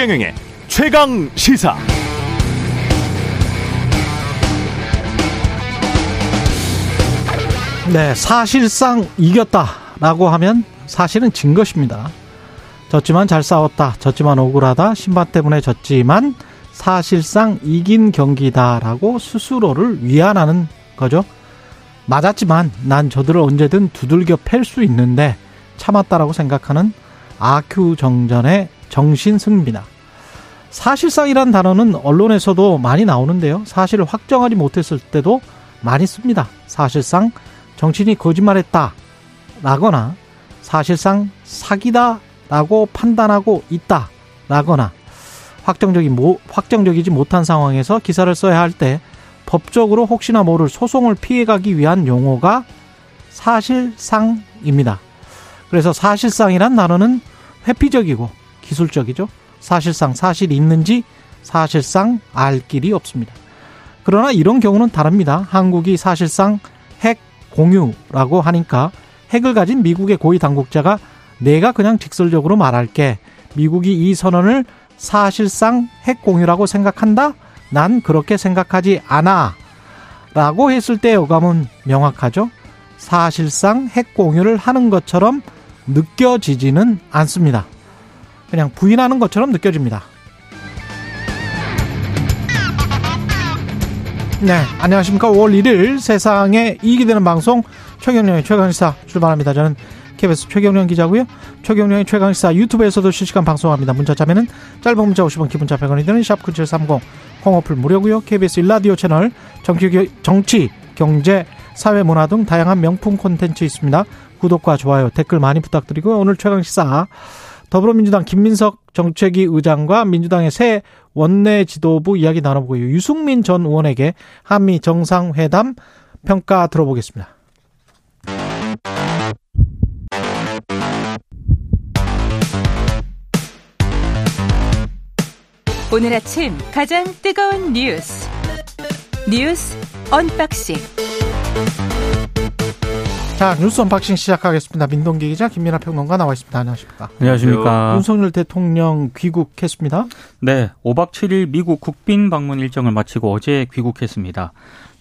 최경영의 최강 시사. 네, 사실상 이겼다라고 하면 사실은 진 것입니다. 졌지만 잘 싸웠다. 졌지만 억울하다. 신발 때문에 졌지만 사실상 이긴 경기다라고 스스로를 위안하는 거죠. 맞았지만 난 저들을 언제든 두들겨 팰 수 있는데 참았다라고 생각하는 아큐 정전의 정신 승리입니다. 사실상이란 단어는 언론에서도 많이 나오는데요. 사실을 확정하지 못했을 때도 많이 씁니다. 사실상 정치인이 거짓말했다. 라거나 사실상 사기다. 라고 판단하고 있다. 라거나 확정적이 모, 확정적이지 못한 상황에서 기사를 써야 할 때 법적으로 혹시나 모를 소송을 피해가기 위한 용어가 사실상입니다. 그래서 사실상이란 단어는 회피적이고 기술적이죠. 사실상 사실이 있는지 사실상 알 길이 없습니다. 그러나 이런 경우는 다릅니다. 한국이 사실상 핵 공유라고 하니까 핵을 가진 미국의 고위 당국자가 내가 그냥 직설적으로 말할게. 미국이 이 선언을 사실상 핵 공유라고 생각한다? 난 그렇게 생각하지 않아. 라고 했을 때 어감은 명확하죠. 사실상 핵 공유를 하는 것처럼 느껴지지는 않습니다. 그냥 부인하는 것처럼 느껴집니다. 네, 안녕하십니까. 5월 1일 세상에 이익이 되는 방송 최경련의 최강시사 출발합니다. 저는 KBS 최경련 기자고요. 최경련의 최강시사 유튜브에서도 실시간 방송합니다. 문자 참여는 짧은 문자 50원, 기본자 100원이 드는 샵9730 콩어플 무료고요. KBS 일라디오 채널 정치, 정치, 경제, 사회, 문화 등 다양한 명품 콘텐츠 있습니다. 구독과 좋아요, 댓글 많이 부탁드리고요. 오늘 최강시사 더불어민주당 김민석 정책위 의장과 민주당의 새 원내 지도부 이야기 나눠보고요. 유승민 전 의원에게 한미 정상회담 평가 들어보겠습니다. 오늘 아침 가장 뜨거운 뉴스 뉴스 unboxing 자 뉴스 unboxing 시작하겠습니다. 민동기 기자 김민아 평론가 나와 있습니다. 안녕하십니까? 안녕하십니까? 윤석열 대통령 귀국했습니다. 네, 5박 7일 미국 국빈 방문 일정을 마치고 어제 귀국했습니다.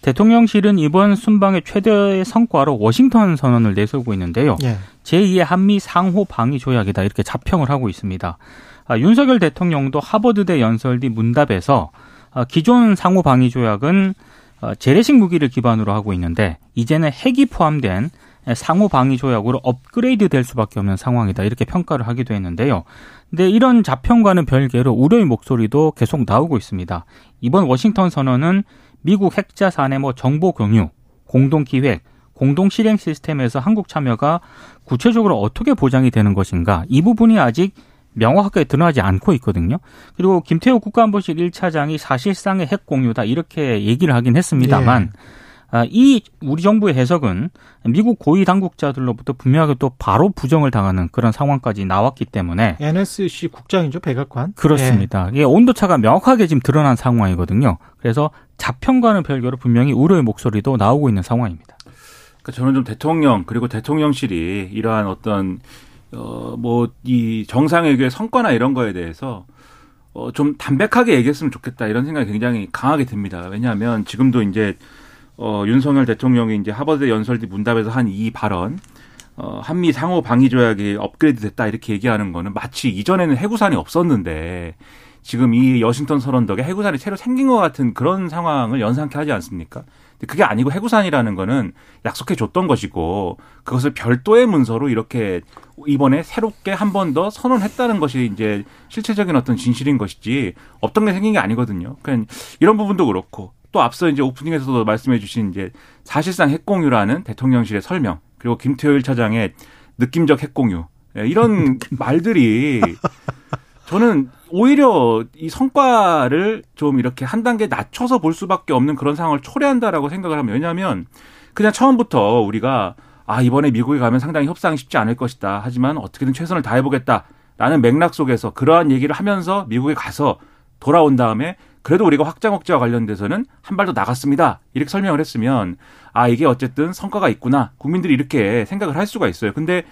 대통령실은 이번 순방의 최대의 성과로 워싱턴 선언을 내세우고 있는데요. 예. 제2의 한미 상호 방위 조약이다 이렇게 자평을 하고 있습니다. 아, 윤석열 대통령도 하버드대 연설 뒤 문답에서 아, 기존 상호 방위 조약은 어, 재래식 무기를 기반으로 하고 있는데 이제는 핵이 포함된 상호 방위 조약으로 업그레이드 될 수밖에 없는 상황이다 이렇게 평가를 하기도 했는데요. 근데 이런 자평과는 별개로 우려의 목소리도 계속 나오고 있습니다. 이번 워싱턴 선언은 미국 핵자 산의 뭐 정보 공유, 공동 기획, 공동 실행 시스템에서 한국 참여가 구체적으로 어떻게 보장이 되는 것인가 이 부분이 아직 명확하게 드러나지 않고 있거든요. 그리고 김태호 국가안보실 1차장이 사실상의 핵 공유다 이렇게 얘기를 하긴 했습니다만 예. 아, 이 우리 정부의 해석은 미국 고위 당국자들로부터 분명하게 또 바로 부정을 당하는 그런 상황까지 나왔기 때문에 NSC 국장이죠 백악관 그렇습니다. 예. 이게 온도차가 명확하게 지금 드러난 상황이거든요. 그래서 자평과는 별개로 분명히 우려의 목소리도 나오고 있는 상황입니다. 그러니까 저는 좀 대통령 그리고 대통령실이 이러한 어떤 어, 뭐, 이 정상회교의 성과나 이런 거에 대해서 어, 좀 담백하게 얘기했으면 좋겠다 이런 생각이 굉장히 강하게 듭니다. 왜냐하면 지금도 이제 어, 윤석열 대통령이 이제 하버드 연설 뒤 문답에서 한 이 발언, 어, 한미 상호 방위 조약이 업그레이드 됐다 이렇게 얘기하는 거는 마치 이전에는 해구산이 없었는데 지금 이 여신턴 선언 덕에 해구산이 새로 생긴 것 같은 그런 상황을 연상케 하지 않습니까? 그게 아니고 해구산이라는 거는 약속해 줬던 것이고 그것을 별도의 문서로 이렇게 이번에 새롭게 한 번 더 선언했다는 것이 이제 실체적인 어떤 진실인 것이지 없던 게 생긴 게 아니거든요. 그냥 이런 부분도 그렇고 또 앞서 이제 오프닝에서도 말씀해 주신 이제 사실상 핵공유라는 대통령실의 설명 그리고 김태효일 차장의 느낌적 핵공유. 예, 이런 말들이 저는 오히려 이 성과를 좀 이렇게 한 단계 낮춰서 볼 수밖에 없는 그런 상황을 초래한다라고 생각을 하면 왜냐하면 그냥 처음부터 우리가 아 이번에 미국에 가면 상당히 협상이 쉽지 않을 것이다. 하지만 어떻게든 최선을 다해보겠다라는 맥락 속에서 그러한 얘기를 하면서 미국에 가서 돌아온 다음에 그래도 우리가 확장 억제와 관련돼서는 한 발 더 나갔습니다. 이렇게 설명을 했으면 아 이게 어쨌든 성과가 있구나. 국민들이 이렇게 생각을 할 수가 있어요. 근데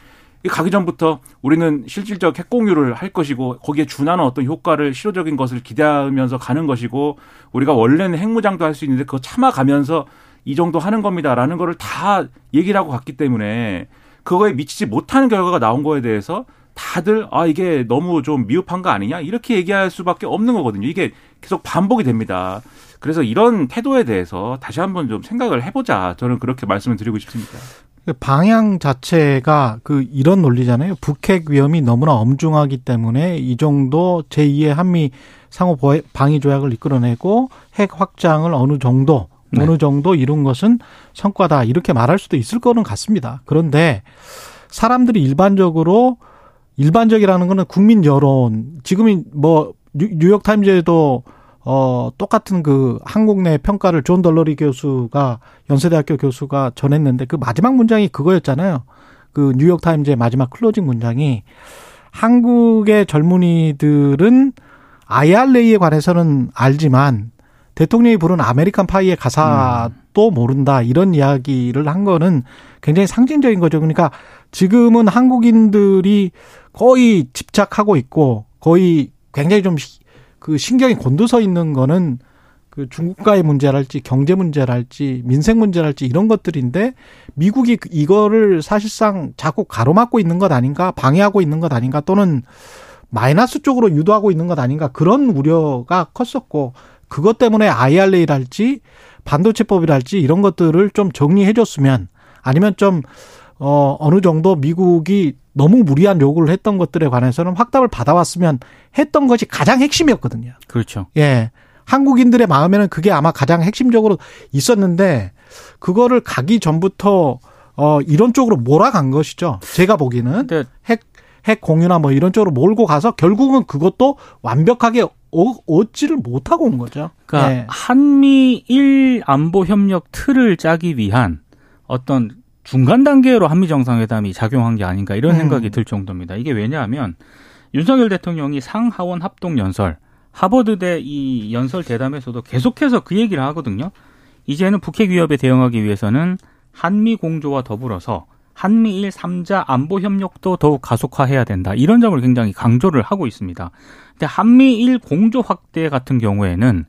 가기 전부터 우리는 실질적 핵 공유를 할 것이고 거기에 준하는 어떤 효과를 실효적인 것을 기대하면서 가는 것이고 우리가 원래는 핵무장도 할 수 있는데 그거 참아가면서 이 정도 하는 겁니다라는 거를 다 얘기를 하고 갔기 때문에 그거에 미치지 못하는 결과가 나온 거에 대해서 다들 아 이게 너무 좀 미흡한 거 아니냐 이렇게 얘기할 수밖에 없는 거거든요. 이게 계속 반복이 됩니다. 그래서 이런 태도에 대해서 다시 한번 좀 생각을 해보자. 저는 그렇게 말씀을 드리고 싶습니다. 그 방향 자체가 그 이런 논리잖아요. 북핵 위험이 너무나 엄중하기 때문에 이 정도 제2의 한미 상호 방위 조약을 이끌어내고 핵 확장을 어느 정도 네. 어느 정도 이룬 것은 성과다 이렇게 말할 수도 있을 거는 같습니다. 그런데 사람들이 일반적으로 일반적이라는 거는 국민 여론 지금이 뭐 뉴욕 타임즈에도 어 똑같은 그 한국 내 평가를 존 델러리 교수가 연세대학교 교수가 전했는데 그 마지막 문장이 그거였잖아요. 그 뉴욕 타임즈의 마지막 closing 문장이 한국의 젊은이들은 IRA에 관해서는 알지만 대통령이 부른 American Pie의 가사도 음. 모른다 이런 이야기를 한 거는 굉장히 상징적인 거죠. 그러니까 지금은 한국인들이 거의 집착하고 있고 거의 굉장히 좀 그 신경이 곤두서 있는 거는 그 중국과의 문제랄지 경제 문제랄지 민생 문제랄지 이런 것들인데 미국이 이거를 사실상 자꾸 가로막고 있는 것 아닌가 방해하고 있는 것 아닌가 또는 마이너스 쪽으로 유도하고 있는 것 아닌가 그런 우려가 컸었고 그것 때문에 IRA랄지 반도체법이랄지 이런 것들을 좀 정리해 줬으면 아니면 좀 어, 어느 정도 미국이 너무 무리한 요구를 했던 것들에 관해서는 확답을 받아왔으면 했던 것이 가장 핵심이었거든요. 그렇죠. 예. 한국인들의 마음에는 그게 아마 가장 핵심적으로 있었는데 그거를 가기 전부터 어 이런 쪽으로 몰아간 것이죠. 제가 보기에는 핵, 핵 공유나 뭐 이런 쪽으로 몰고 가서 결국은 그것도 완벽하게 어, 얻지를 못하고 온 거죠. 그러니까 네. 한미일 안보 협력 틀을 짜기 위한 어떤 중간 단계로 한미 정상회담이 작용한 게 아닌가 이런 음. 생각이 들 정도입니다. 이게 왜냐하면 윤석열 대통령이 상하원 합동 연설 하버드대 이 연설 대담에서도 계속해서 그 얘기를 하거든요. 이제는 북핵 위협에 대응하기 위해서는 한미 공조와 더불어서 한미일 3자 안보 협력도 더욱 가속화해야 된다. 이런 점을 굉장히 강조를 하고 있습니다. 근데 한미일 공조 확대 같은 경우에는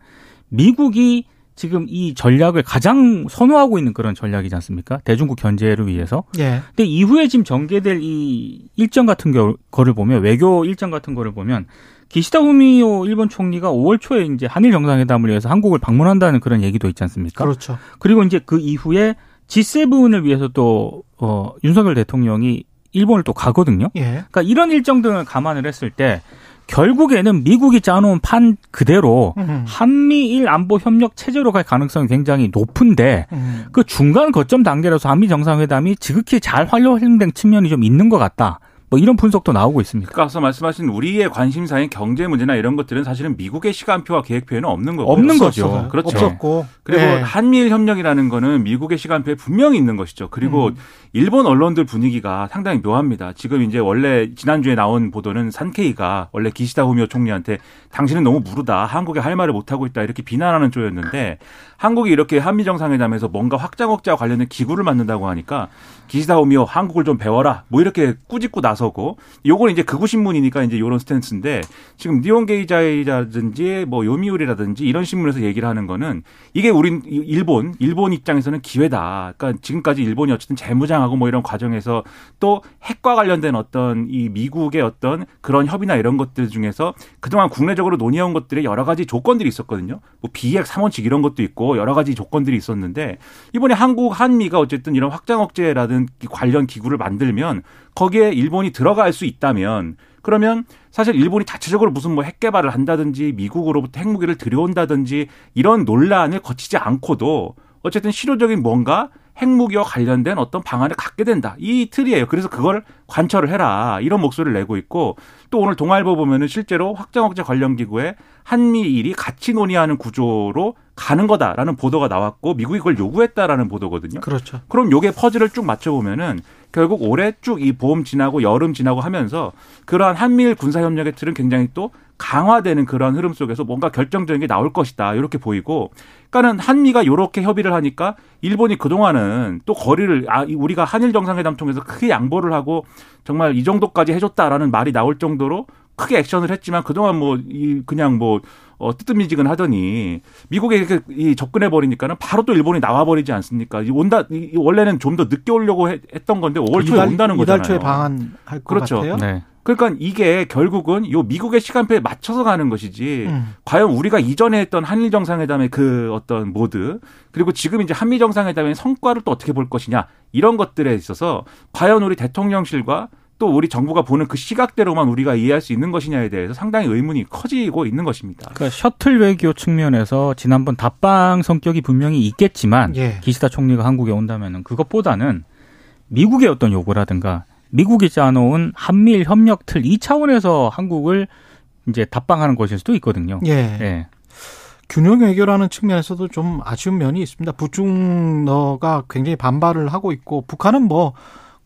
미국이 지금 이 전략을 가장 선호하고 있는 그런 전략이지 않습니까? 대중국 견제를 위해서. 예. 근데 이후에 지금 전개될 이 일정 같은 거를 보면 외교 일정 같은 거를 보면 기시다 후미오 일본 총리가 5월 초에 이제 한일 정상회담을 위해서 한국을 방문한다는 그런 얘기도 있지 않습니까? 그렇죠. 그리고 이제 그 이후에 G7을 위해서 또 어, 윤석열 대통령이 일본을 또 가거든요. 예. 그러니까 이런 일정 등을 감안을 했을 때 결국에는 미국이 짜놓은 판 그대로 음. 한미일 안보 협력 체제로 갈 가능성이 굉장히 높은데 음. 그 중간 거점 단계라서 한미 정상회담이 지극히 잘 활용된 측면이 좀 있는 것 같다. 뭐 이런 분석도 나오고 있습니다. 그러니까 앞서 말씀하신 우리의 관심사인 경제 문제나 이런 것들은 사실은 미국의 시간표와 계획표에는 없는 거고 없는 거죠. 그렇죠. 없었고. 그리고 네. 한미일 협력이라는 거는 미국의 시간표에 분명히 있는 것이죠. 그리고 음. 일본 언론들 분위기가 상당히 묘합니다. 지금 이제 원래 지난주에 나온 보도는 산케이가 원래 기시다 후미오 총리한테 당신은 너무 무르다. 한국에 할 말을 못 하고 있다. 이렇게 비난하는 쪽이었는데 한국이 이렇게 한미 정상회담에서 뭔가 확장 억제와 관련된 기구를 만든다고 하니까 기시다 오미오 한국을 좀 배워라. 뭐 이렇게 꾸짖고 나서 고 요건 이제 극우 신문이니까 이제 요런 스탠스인데 지금 니온게이자이라든지 뭐 요미우리라든지 이런 신문에서 얘기를 하는 거는 이게 우린 일본 일본 입장에서는 기회다. 그러니까 지금까지 일본이 어쨌든 재무장하고 뭐 이런 과정에서 또 핵과 관련된 어떤 이 미국의 어떤 그런 협의나 이런 것들 중에서 그동안 국내적으로 논의해온 것들의 여러 가지 조건들이 있었거든요. 뭐 비핵 3원칙 이런 것도 있고 여러 가지 조건들이 있었는데 이번에 한국 한미가 어쨌든 이런 확장 억제라든 관련 기구를 만들면 거기에 일본이 들어갈 수 있다면 그러면 사실 일본이 자체적으로 무슨 뭐 핵 개발을 한다든지 미국으로부터 핵무기를 들여온다든지 이런 논란을 거치지 않고도 어쨌든 실효적인 뭔가 핵무기와 관련된 어떤 방안을 갖게 된다. 이 틀이에요. 그래서 그걸 관철을 해라. 이런 목소리를 내고 있고 또 오늘 동아일보 보면은 실제로 확장 억제 관련 기구에 한미일이 같이 논의하는 구조로 가는 거다라는 보도가 나왔고 미국이 그걸 요구했다라는 보도거든요. 그렇죠. 그럼 요게 퍼즐을 쭉 맞춰 보면은 결국 올해 쭉 이 봄 지나고 여름 지나고 하면서 그러한 한미일 군사 협력의 틀은 굉장히 또 강화되는 그런 흐름 속에서 뭔가 결정적인 게 나올 것이다. 이렇게 보이고 그러니까는 한미가 이렇게 협의를 하니까 일본이 그동안은 또 거리를 아 우리가 한일 정상회담 통해서 크게 양보를 하고 정말 이 정도까지 해 줬다라는 말이 나올 정도로 크게 액션을 했지만 그동안 뭐 이 그냥 뭐 어, 뜨뜻미지근 미국에 이렇게 이 접근해 버리니까는 바로 또 일본이 나와 버리지 않습니까? 이 온다 이 원래는 좀 더 늦게 오려고 했, 던 건데 5월 초에 이달, 온다는 거잖아요. 이달 초에 방한할 것 그렇죠. 같아요. 네. 그러니까 이게 결국은 요 미국의 시간표에 맞춰서 가는 것이지 음. 과연 우리가 이전에 했던 한일 정상회담의 그 어떤 모드 그리고 지금 이제 한미 정상회담의 성과를 또 어떻게 볼 것이냐 이런 것들에 있어서 과연 우리 대통령실과 또 우리 정부가 보는 그 시각대로만 우리가 이해할 수 있는 것이냐에 대해서 상당히 의문이 커지고 있는 것입니다. 그러니까 셔틀 외교 측면에서 지난번 답방 성격이 분명히 있겠지만 예. 기시다 총리가 한국에 온다면은 그것보다는 미국의 어떤 요구라든가 미국이 짜놓은 한미일 협력 틀 이 차원에서 한국을 이제 답방하는 것일 수도 있거든요. 예. 예. 균형 외교라는 측면에서도 좀 아쉬운 면이 있습니다. 북중러가 굉장히 반발을 하고 있고 북한은 뭐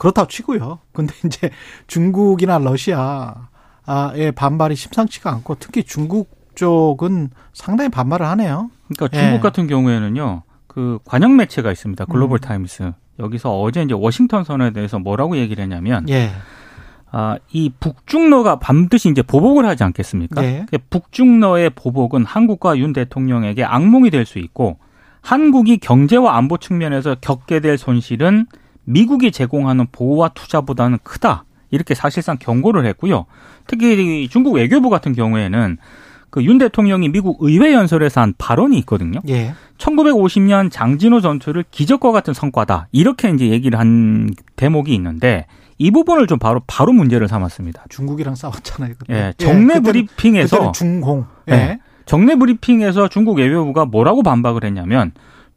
그렇다고 치고요. 근데 이제 중국이나 러시아의 반발이 심상치가 않고 특히 중국 쪽은 상당히 반발을 하네요. 그러니까 중국 예. 같은 경우에는요. 그 관영 매체가 있습니다. 글로벌 음. 타임스. 여기서 어제 이제 워싱턴 선언에 대해서 뭐라고 얘기를 했냐면 예. 아, 이 북중러가 반드시 이제 보복을 하지 않겠습니까? 예. 북중러의 보복은 한국과 윤 대통령에게 악몽이 될 수 있고 한국이 경제와 안보 측면에서 겪게 될 손실은 미국이 제공하는 보호와 투자보다는 크다. 이렇게 사실상 경고를 했고요. 특히 중국 외교부 같은 경우에는 그 윤 대통령이 미국 의회 연설에서 한 발언이 있거든요. 예. 1950년 장진호 전투를 기적과 같은 성과다. 이렇게 이제 얘기를 한 대목이 있는데 이 부분을 좀 바로 바로 문제를 삼았습니다. 중국이랑 싸웠잖아요. 그때. 예. 정례 예, 브리핑에서 중공. 예. 예. 정례 브리핑에서 중국 외교부가 뭐라고 반박을 했냐면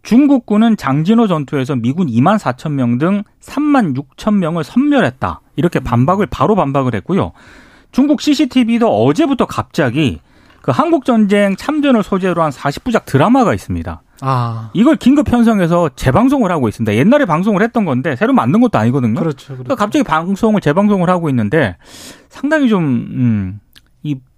중국군은 장진호 전투에서 미군 2만 4천 명 등 3만 6천 명을 섬멸했다. 이렇게 반박을 바로 반박을 했고요. 중국 CCTV도 어제부터 갑자기 그 한국 전쟁 참전을 소재로 한 40부작 드라마가 있습니다. 아. 이걸 긴급 편성해서 재방송을 하고 있습니다. 옛날에 방송을 했던 건데 새로 만든 것도 아니거든요. 그렇죠. 그렇죠. 그러니까 갑자기 방송을 재방송을 하고 있는데 상당히 좀 음, 이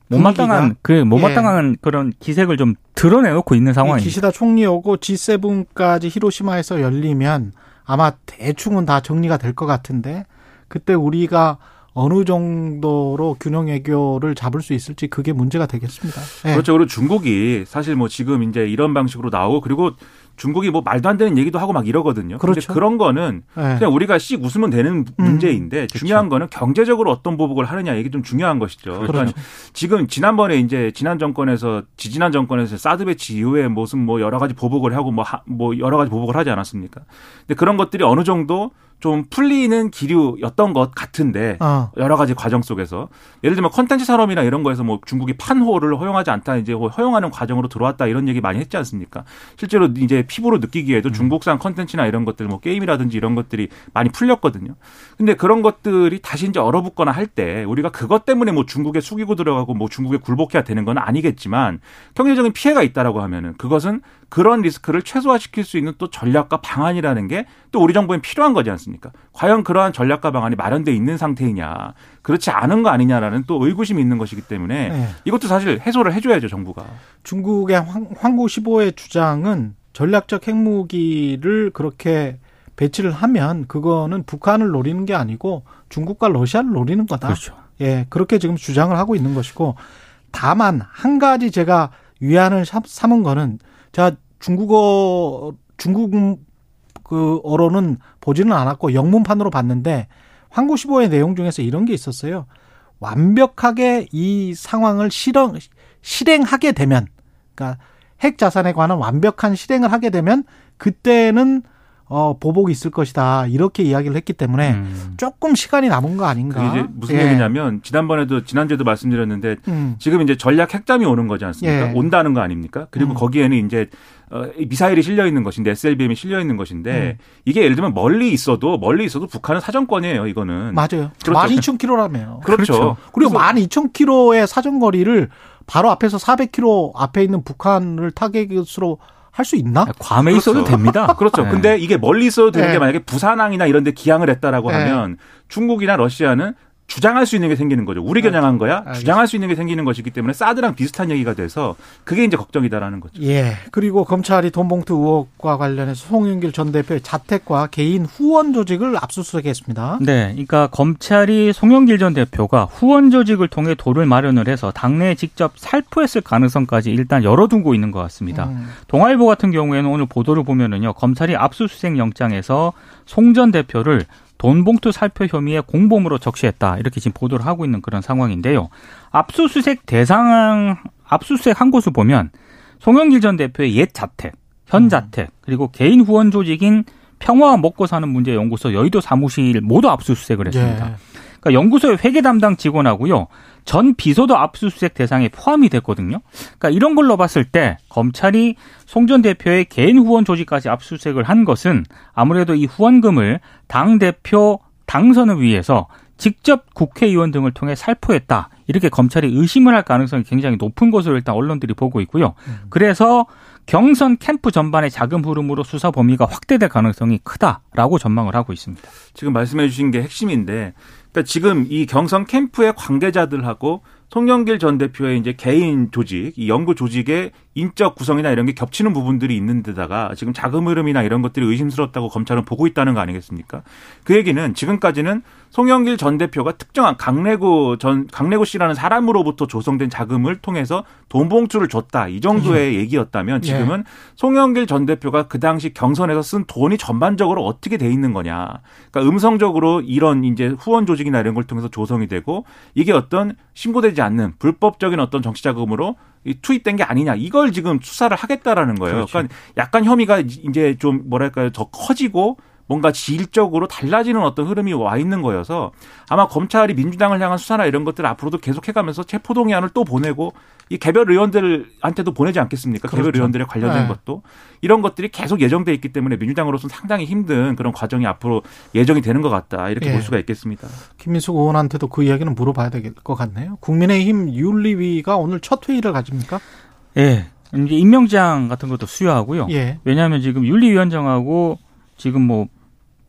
못마땅한 그 못마땅한 예. 그런 기색을 좀 드러내놓고 있는 상황입니다. 기시다 총리 오고 G7까지 히로시마에서 열리면 아마 대충은 다 정리가 될 것 같은데 그때 우리가 어느 정도로 균형 외교를 잡을 수 있을지 그게 문제가 되겠습니다. 네. 그렇죠. 그리고 중국이 사실 뭐 지금 이제 이런 방식으로 나오고 그리고 중국이 뭐 말도 안 되는 얘기도 하고 막 이러거든요. 그런데 그렇죠. 그런 거는 네. 그냥 우리가 씩 웃으면 되는 음. 문제인데 음. 중요한 거는 경제적으로 어떤 보복을 하느냐 이게 좀 중요한 것이죠. 그렇죠. 그러니까 지금 지난번에 이제 지난 정권에서 지지난 정권에서 사드 배치 이후에 무슨 뭐 여러 가지 보복을 하고 뭐, 하, 뭐 여러 가지 보복을 하지 않았습니까? 근데 그런 것들이 어느 정도 좀 풀리는 기류였던 것 같은데 어. 여러 가지 과정 속에서 예를 들면 컨텐츠 산업이나 이런 거에서 뭐 중국이 판호를 허용하지 않다 이제 허용하는 과정으로 들어왔다 이런 얘기 많이 했지 않습니까? 실제로 이제 피부로 느끼기에도 음. 중국산 컨텐츠나 이런 것들 뭐 게임이라든지 이런 것들이 많이 풀렸거든요. 근데 그런 것들이 다시 이제 얼어붙거나 할 때 우리가 그것 때문에 뭐 중국에 숙이고 들어가고 뭐 중국에 굴복해야 되는 건 아니겠지만 경제적인 피해가 있다라고 하면은 그것은 그런 리스크를 최소화시킬 수 있는 또 전략과 방안이라는 게 또 우리 정부엔 필요한 거지 않습니까? 과연 그러한 전략과 방안이 마련돼 있는 상태이냐, 그렇지 않은 거 아니냐라는 또 의구심이 있는 것이기 때문에 네. 이것도 사실 해소를 해줘야죠 정부가. 중국의 황, 황구 15의 주장은 전략적 핵무기를 그렇게 배치를 하면 그거는 북한을 노리는 게 아니고 중국과 러시아를 노리는 거다. 그렇죠. 예, 그렇게 지금 주장을 하고 있는 것이고 다만 한 가지 제가 위안을 삼은 거는 자, 중국어, 중국 그 어로는 보지는 않았고 영문판으로 봤는데 황구시보의 내용 중에서 이런 게 있었어요. 완벽하게 이 상황을 실행, 실행하게 되면, 그러니까 핵 자산에 관한 완벽한 실행을 하게 되면 그때는 어, 보복이 있을 것이다. 이렇게 이야기를 했기 때문에 음. 조금 시간이 남은 거 아닌가. 이제 무슨 예. 얘기냐면 지난번에도 지난주에도 말씀드렸는데 음. 지금 이제 전략 핵잠이 오는 거지 않습니까? 예. 온다는 거 아닙니까? 그리고 음. 거기에는 이제 어, 미사일이 실려 있는 것인데 SLBM이 실려 있는 것인데 음. 이게 예를 들면 멀리 있어도 멀리 있어도 북한은 사정권이에요. 이거는 맞아요. 그렇죠. 12,000km라며요. 그렇죠. 그렇죠. 그리고 12,000km의 사정거리를 바로 앞에서 400km 앞에 있는 북한을 타겟으로 할 수 있나? 괌에 그렇죠. 있어도 됩니다. 그렇죠. 네. 근데 이게 멀리 있어도 되는 네. 게 만약에 부산항이나 이런 데 기항을 했다라고 네. 하면 중국이나 러시아는 주장할 수 있는 게 생기는 거죠. 우리 겨냥한 거야. 알겠습니다. 주장할 수 있는 게 생기는 것이기 때문에 사드랑 비슷한 얘기가 돼서 그게 이제 걱정이다라는 거죠. 예. 그리고 검찰이 돈봉투 의혹과 관련해서 송영길 전 대표의 자택과 개인 후원 조직을 압수수색했습니다. 네. 그러니까 검찰이 송영길 전 대표가 후원 조직을 통해 도를 마련을 해서 당내에 직접 살포했을 가능성까지 일단 열어두고 있는 것 같습니다. 음. 동아일보 같은 경우에는 오늘 보도를 보면은요. 검찰이 압수수색 영장에서 송 전 대표를 돈 봉투 살표 혐의에 공범으로 적시했다. 이렇게 지금 보도를 하고 있는 그런 상황인데요. 압수수색 대상, 압수수색 한 곳을 보면 송영길 전 대표의 옛 자택, 현 음. 자택, 그리고 개인 후원 조직인 평화와 먹고 사는 문제 연구소 여의도 사무실 모두 압수수색을 했습니다. 예. 그러니까 연구소의 회계 담당 직원하고요. 전 비서도 압수수색 대상에 포함이 됐거든요. 그러니까 이런 걸로 봤을 때 검찰이 송 전 대표의 개인 후원 조직까지 압수수색을 한 것은 아무래도 이 후원금을 당 대표 당선을 위해서 직접 국회의원 등을 통해 살포했다. 이렇게 검찰이 의심을 할 가능성이 굉장히 높은 것으로 일단 언론들이 보고 있고요. 음. 그래서 경선 캠프 전반의 자금 흐름으로 수사 범위가 확대될 가능성이 크다라고 전망을 하고 있습니다. 지금 말씀해 주신 게 핵심인데 그러니까 지금 이 경선 캠프의 관계자들하고 송영길 전 대표의 이제 개인 조직, 이 연구 조직의 인적 구성이나 이런 게 겹치는 부분들이 있는 데다가 지금 자금 흐름이나 이런 것들이 의심스럽다고 검찰은 보고 있다는 거 아니겠습니까? 그 얘기는 지금까지는 송영길 전 대표가 특정한 강래구 전 강래구 씨라는 사람으로부터 조성된 자금을 통해서 돈 봉투를 줬다 이 정도의 음. 얘기였다면 예. 지금은 예. 송영길 전 대표가 그 당시 경선에서 쓴 돈이 전반적으로 어떻게 돼 있는 거냐? 그러니까 음성적으로 이런 이제 후원 조직이나 이런 걸 통해서 조성이 되고 이게 어떤 신고되지 않는 불법적인 어떤 정치 자금으로 투입된 게 아니냐 이걸 지금 수사를 하겠다라는 거예요. 그렇죠. 그러니까 약간 혐의가 이제 좀 뭐랄까요 더 커지고 뭔가 질적으로 달라지는 어떤 흐름이 와 있는 거여서 아마 검찰이 민주당을 향한 수사나 이런 것들을 앞으로도 계속해가면서 체포동의안을 또 보내고 이 개별 의원들한테도 보내지 않겠습니까? 그렇죠. 개별 의원들에 관련된 네. 것도 이런 것들이 계속 예정돼 있기 때문에 민주당으로서는 상당히 힘든 그런 과정이 앞으로 예정이 되는 것 같다 이렇게 예. 볼 수가 있겠습니다. 김민숙 의원한테도 그 이야기는 물어봐야 될 것 같네요. 국민의힘 윤리위가 오늘 첫 회의를 가집니까? 예. 이제 임명장 같은 것도 수여하고요. 예. 왜냐하면 지금 윤리위원장하고 지금 뭐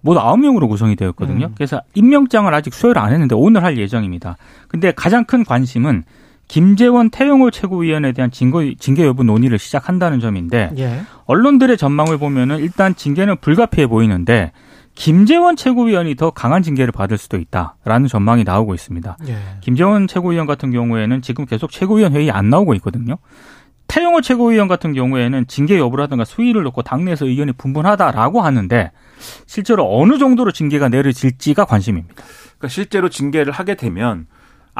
모두 아홉 명으로 구성이 되었거든요. 음. 그래서 임명장을 아직 수여를 안 했는데 오늘 할 예정입니다. 근데 가장 큰 관심은 김재원 태영호 최고위원에 대한 징계, 징계 여부 논의를 시작한다는 점인데 예. 언론들의 전망을 보면은 일단 징계는 불가피해 보이는데 김재원 최고위원이 더 강한 징계를 받을 수도 있다라는 전망이 나오고 있습니다. 예. 김재원 최고위원 같은 경우에는 지금 계속 최고위원 회의 안 나오고 있거든요. 태영호 최고위원 같은 경우에는 징계 여부라든가 수위를 놓고 당내에서 의견이 분분하다라고 하는데 실제로 어느 정도로 징계가 내려질지가 관심입니다. 그러니까 실제로 징계를 하게 되면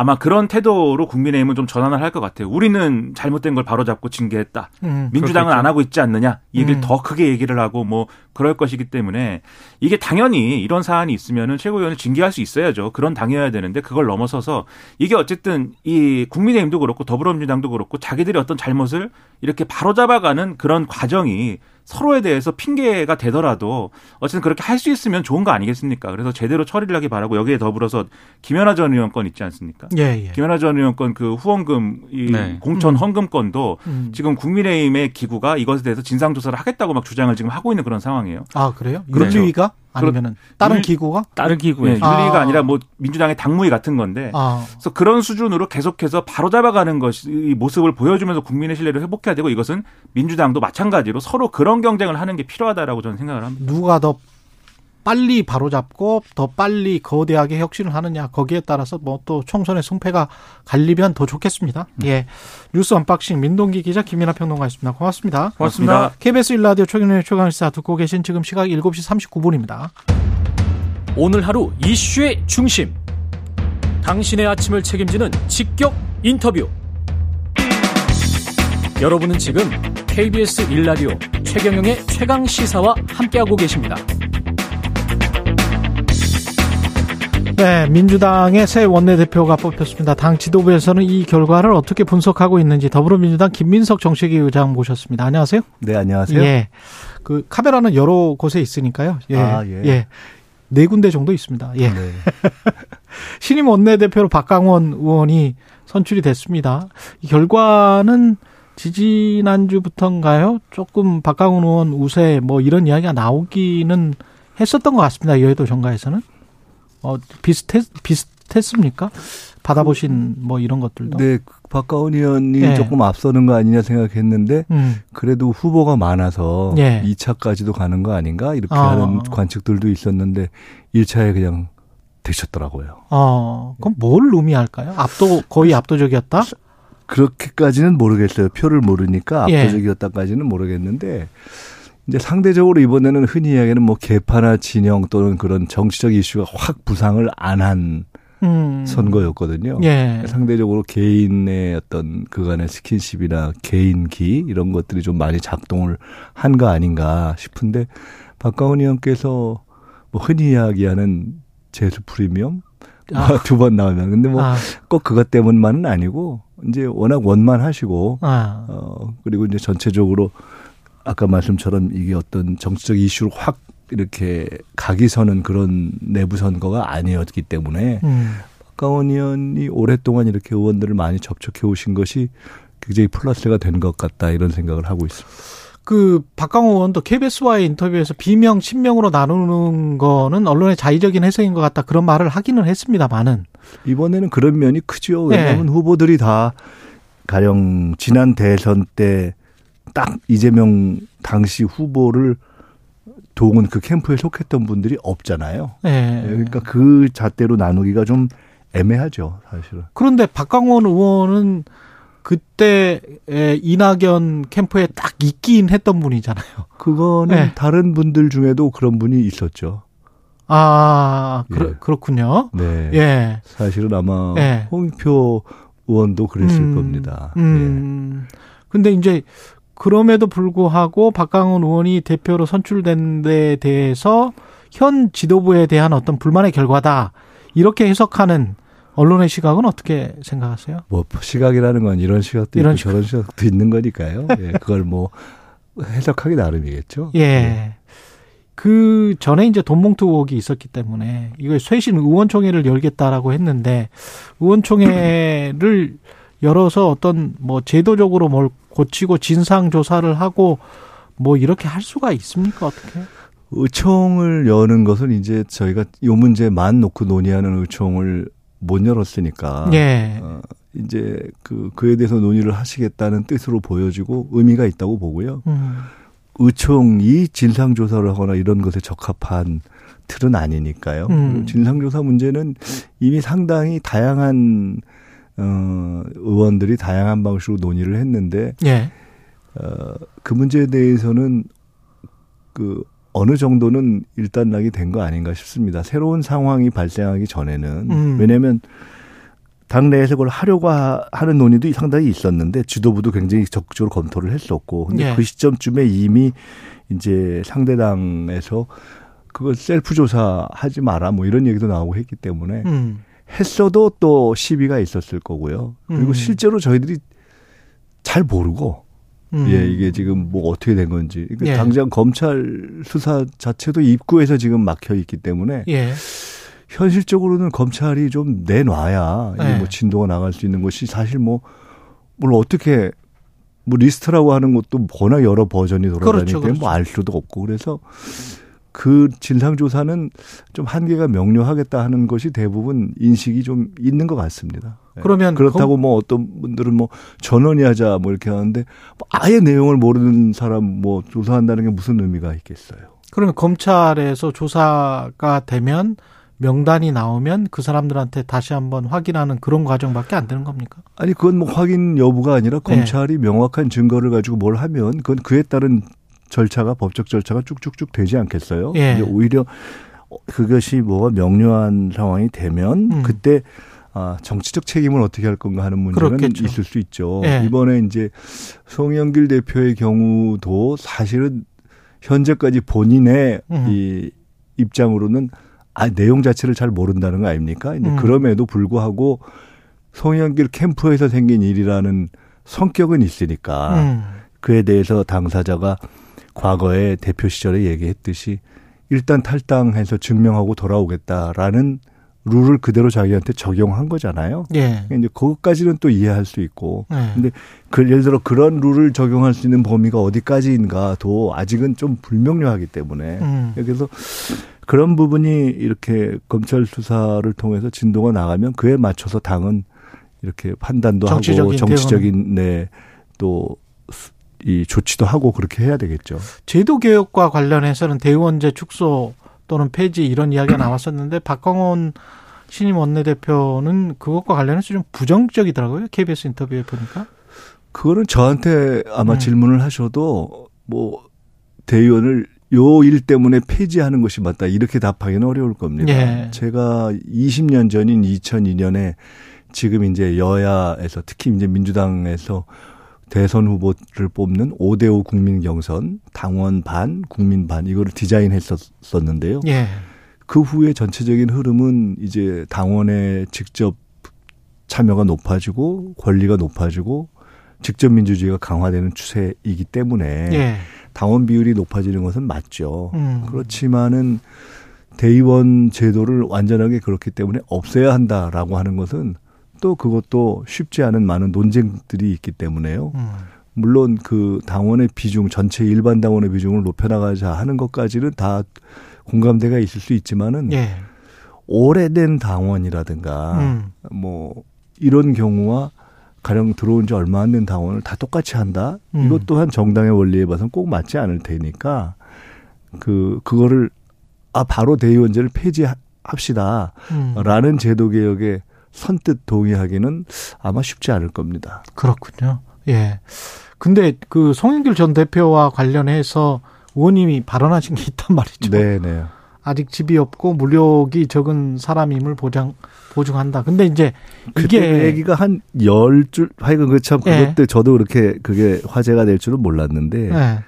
아마 그런 태도로 국민의힘은 좀 전환을 할 것 같아요. 우리는 잘못된 걸 바로잡고 징계했다. 음, 민주당은 그렇겠죠. 안 하고 있지 않느냐. 이 얘기를 음. 더 크게 얘기를 하고 뭐 그럴 것이기 때문에 이게 당연히 이런 사안이 있으면은 최고위원을 징계할 수 있어야죠. 그런 당해야 되는데 그걸 넘어서서 이게 어쨌든 이 국민의힘도 그렇고 더불어민주당도 그렇고 자기들이 어떤 잘못을 이렇게 바로잡아가는 그런 과정이 서로에 대해서 핑계가 되더라도 어쨌든 그렇게 할 수 있으면 좋은 거 아니겠습니까? 그래서 제대로 처리를 하기 바라고 여기에 더불어서 김연아 전 의원 건 있지 않습니까? 예, 예. 김연아 전 의원 건 그 후원금 이 네. 공천 음. 헌금 건도 음. 지금 국민의힘의 기구가 이것에 대해서 진상 조사를 하겠다고 막 주장을 지금 하고 있는 그런 상황이에요. 아 그래요? 윤리위가? 아니면은 다른 율, 기구가? 다른 기구에 네, 윤리가 아. 아니라 뭐 민주당의 당무위 같은 건데 아. 그래서 그런 수준으로 계속해서 바로 잡아가는 것이 모습을 보여주면서 국민의 신뢰를 회복해야 되고 이것은 민주당도 마찬가지로 서로 그런 경쟁을 하는 게 필요하다라고 저는 생각을 합니다. 누가 더 빨리 바로잡고 더 빨리 거대하게 혁신을 하느냐 거기에 따라서 뭐 또 총선의 승패가 갈리면 더 좋겠습니다. 음. 예. 뉴스 unboxing 민동기 기자 김민아 평론가였습니다. 고맙습니다. 고맙습니다. KBS 일라디오 최경영의 최강시사 듣고 계신 지금 시각 7시 39분입니다. 오늘 하루 이슈의 중심. 당신의 아침을 책임지는 직격 인터뷰. 여러분은 지금 KBS 일라디오 최경영의 최강 시사와 함께하고 계십니다. 네, 민주당의 새 원내대표가 뽑혔습니다. 당 지도부에서는 이 결과를 어떻게 분석하고 있는지 더불어민주당 김민석 정책위 의장 모셨습니다. 안녕하세요. 네, 안녕하세요. 예. 그 카메라는 여러 곳에 있으니까요. 예. 아, 예. 예. 네 군데 정도 있습니다. 예. 네. 신임 원내대표로 박강원 의원이 선출이 됐습니다. 이 결과는 지지난주부터인가요? 조금 박강원 의원 우세 뭐 이런 이야기가 나오기는 했었던 것 같습니다. 여의도 정가에서는. 어, 비슷해, 비슷, 비슷했습니까? 받아보신 뭐 이런 것들도. 네, 박가원 의원이 네. 조금 앞서는 거 아니냐 생각했는데 음. 그래도 후보가 많아서 네. 2차까지도 가는 거 아닌가 이렇게 아. 하는 관측들도 있었는데 1차에 그냥 되셨더라고요. 어, 그럼 뭘 의미할까요? 압도 거의 압도적이었다? 그렇게까지는 모르겠어요. 표를 모르니까 예. 압도적이었다까지는 모르겠는데 이제 상대적으로 이번에는 흔히 이야기하는 뭐 개파나 진영 또는 그런 정치적 이슈가 확 부상을 안한 음. 선거였거든요. 예. 상대적으로 개인의 어떤 그간의 스킨십이나 개인기 이런 것들이 좀 많이 작동을 한 거 아닌가 싶은데 박가원 의원께서 뭐 흔히 이야기하는 재수 프리미엄 아. 두번 나오면 근데 뭐꼭 아. 그것 때문만은 아니고 이제 워낙 원만하시고 아. 어 그리고 이제 전체적으로 아까 말씀처럼 이게 어떤 정치적 이슈로 확 이렇게 각이 서는 그런 내부 선거가 아니었기 때문에 음. 박가원 의원이 오랫동안 이렇게 의원들을 많이 접촉해 오신 것이 굉장히 플러스가 된 것 같다 이런 생각을 하고 있습니다. 그 박강호 의원도 KBS와의 인터뷰에서 비명, 친명으로 나누는 거는 언론의 자의적인 해석인 것 같다 그런 말을 하기는 했습니다만은 이번에는 그런 면이 크죠. 왜냐하면 네. 후보들이 다 가령 지난 대선 때 딱 이재명 당시 후보를 도운 그 캠프에 속했던 분들이 없잖아요. 네. 그러니까 그 잣대로 나누기가 좀 애매하죠, 사실은. 그런데 박광원 의원은 그때 이낙연 캠프에 딱 있긴 했던 분이잖아요. 그거는 네. 다른 분들 중에도 그런 분이 있었죠. 아, 예. 그렇, 군요 네. 예. 사실은 아마 예. 홍표 의원도 그랬을 음, 겁니다. 음. 예. 근데 이제 그럼에도 불구하고 박강원 의원이 대표로 선출된 데 대해서 현 지도부에 대한 어떤 불만의 결과다. 이렇게 해석하는 언론의 시각은 어떻게 생각하세요? 뭐 시각이라는 건 이런 시각도 이런 있고 시각. 저런 시각도 있는 거니까요. 예, 그걸 뭐 해석하기 나름이겠죠. 예. 예. 그 전에 이제 돈봉투 의혹이 있었기 때문에 이걸 쇄신 의원총회를 열겠다라고 했는데 의원총회를 열어서 어떤 뭐 제도적으로 뭘 고치고 진상 조사를 하고 뭐 이렇게 할 수가 있습니까 어떻게? 의총을 여는 것은 이제 저희가 요 문제만 놓고 논의하는 의총을 못 열었으니까 예. 어, 이제 그 그에 대해서 논의를 하시겠다는 뜻으로 보여지고 의미가 있다고 보고요. 음. 의총이 진상 조사를 하거나 이런 것에 적합한 틀은 아니니까요. 음. 진상 조사 문제는 이미 상당히 다양한 어 의원들이 다양한 방식으로 논의를 했는데 예. 어 그 문제에 대해서는 그 어느 정도는 일단락이 된 거 아닌가 싶습니다. 새로운 상황이 발생하기 전에는 음. 왜냐하면 당내에서 그걸 하려고 하는 논의도 상당히 있었는데 지도부도 굉장히 적극적으로 검토를 했었고 근데 예. 그 시점쯤에 이미 이제 상대당에서 그걸 셀프 조사하지 마라 뭐 이런 얘기도 나오고 했기 때문에 음. 했어도 또 시비가 있었을 거고요. 그리고 음. 실제로 저희들이 잘 모르고 음. 예, 이게 지금 뭐 어떻게 된 건지. 그러니까 예. 당장 검찰 수사 자체도 입구에서 지금 막혀 있기 때문에 예. 현실적으로는 검찰이 좀 내놔야 뭐 예. 진도가 나갈 수 있는 것이 사실 뭐 물론 어떻게 뭐 리스트라고 하는 것도 워낙 여러 버전이 돌아다니기 그렇죠, 때문에 뭐 그렇죠. 뭐알 수도 없고 그래서 그 진상조사는 좀 한계가 명료하겠다 하는 것이 대부분 인식이 좀 있는 것 같습니다. 예. 그러면 그렇다고 검... 뭐 어떤 분들은 뭐 전원이 하자 뭐 이렇게 하는데 뭐 아예 내용을 모르는 사람 뭐 조사한다는 게 무슨 의미가 있겠어요. 그러면 검찰에서 조사가 되면 명단이 나오면 그 사람들한테 다시 한번 확인하는 그런 과정밖에 안 되는 겁니까? 아니 그건 뭐 확인 여부가 아니라 네. 검찰이 네. 명확한 증거를 가지고 뭘 하면 그건 그에 따른 절차가 법적 절차가 쭉쭉쭉 되지 않겠어요? 예. 오히려 그것이 뭐가 명료한 상황이 되면 음. 그때 아, 정치적 책임을 어떻게 할 건가 하는 문제는 그렇겠죠. 있을 수 있죠. 예. 이번에 이제 송영길 대표의 경우도 사실은 현재까지 본인의 음. 이 입장으로는 아, 내용 자체를 잘 모른다는 거 아닙니까? 음. 그럼에도 불구하고 송영길 캠프에서 생긴 일이라는 성격은 있으니까 음. 그에 대해서 당사자가 과거에 대표 시절에 얘기했듯이 일단 탈당해서 증명하고 돌아오겠다라는 룰을 그대로 자기한테 적용한 거잖아요. 예. 이제 그것까지는 또 이해할 수 있고. 예. 근데 그 예를 들어 그런 룰을 적용할 수 있는 범위가 어디까지인가도 아직은 좀 불명료하기 때문에 음. 그래서 그런 부분이 이렇게 검찰 수사를 통해서 진도가 나가면 그에 맞춰서 당은 이렇게 판단도 정치적인 하고 정치적인 네, 또 이 조치도 하고 그렇게 해야 되겠죠. 제도 개혁과 관련해서는 대의원제 축소 또는 폐지 이런 이야기가 나왔었는데 박광원 신임 원내대표는 그것과 관련해서 좀 부정적이더라고요. KBS 인터뷰에 보니까. 그거는 저한테 아마 음. 질문을 하셔도 뭐 대의원을 요 일 때문에 폐지하는 것이 맞다 이렇게 답하기는 어려울 겁니다. 예. 제가 20년 전인 2002년에 지금 이제 여야에서 특히 이제 민주당에서 대선 후보를 뽑는 5대5 국민 경선 당원 반 국민 반 이거를 디자인했었었는데요. 예. 그 후에 전체적인 흐름은 이제 당원의 직접 참여가 높아지고 권리가 높아지고 직접 민주주의가 강화되는 추세이기 때문에 예. 당원 비율이 높아지는 것은 맞죠. 음. 그렇지만은 대의원 제도를 완전하게 그렇기 때문에 없애야 한다라고 하는 것은 또 그것도 쉽지 않은 많은 논쟁들이 있기 때문에요. 음. 물론 그 당원의 비중 전체 일반 당원의 비중을 높여나가자 하는 것까지는 다 공감대가 있을 수 있지만은 예. 오래된 당원이라든가 음. 뭐 이런 경우와 가령 들어온 지 얼마 안 된 당원을 다 똑같이 한다. 음. 이것 또한 정당의 원리에 봐서는 꼭 맞지 않을 테니까 그 그거를 아 바로 대의원제를 폐지합시다라는 음. 제도 개혁에 선뜻 동의하기는 아마 쉽지 않을 겁니다. 그렇군요. 예. 근데 그 송영길 전 대표와 관련해서 의원님이 발언하신 게 있단 말이죠. 네, 네. 아직 집이 없고 물력이 적은 사람임을 보장 보증한다. 근데 이제 이게 얘기가 한 열 줄 하여간 그참 예. 그것 때 저도 그렇게 그게 화제가 될 줄은 몰랐는데 예.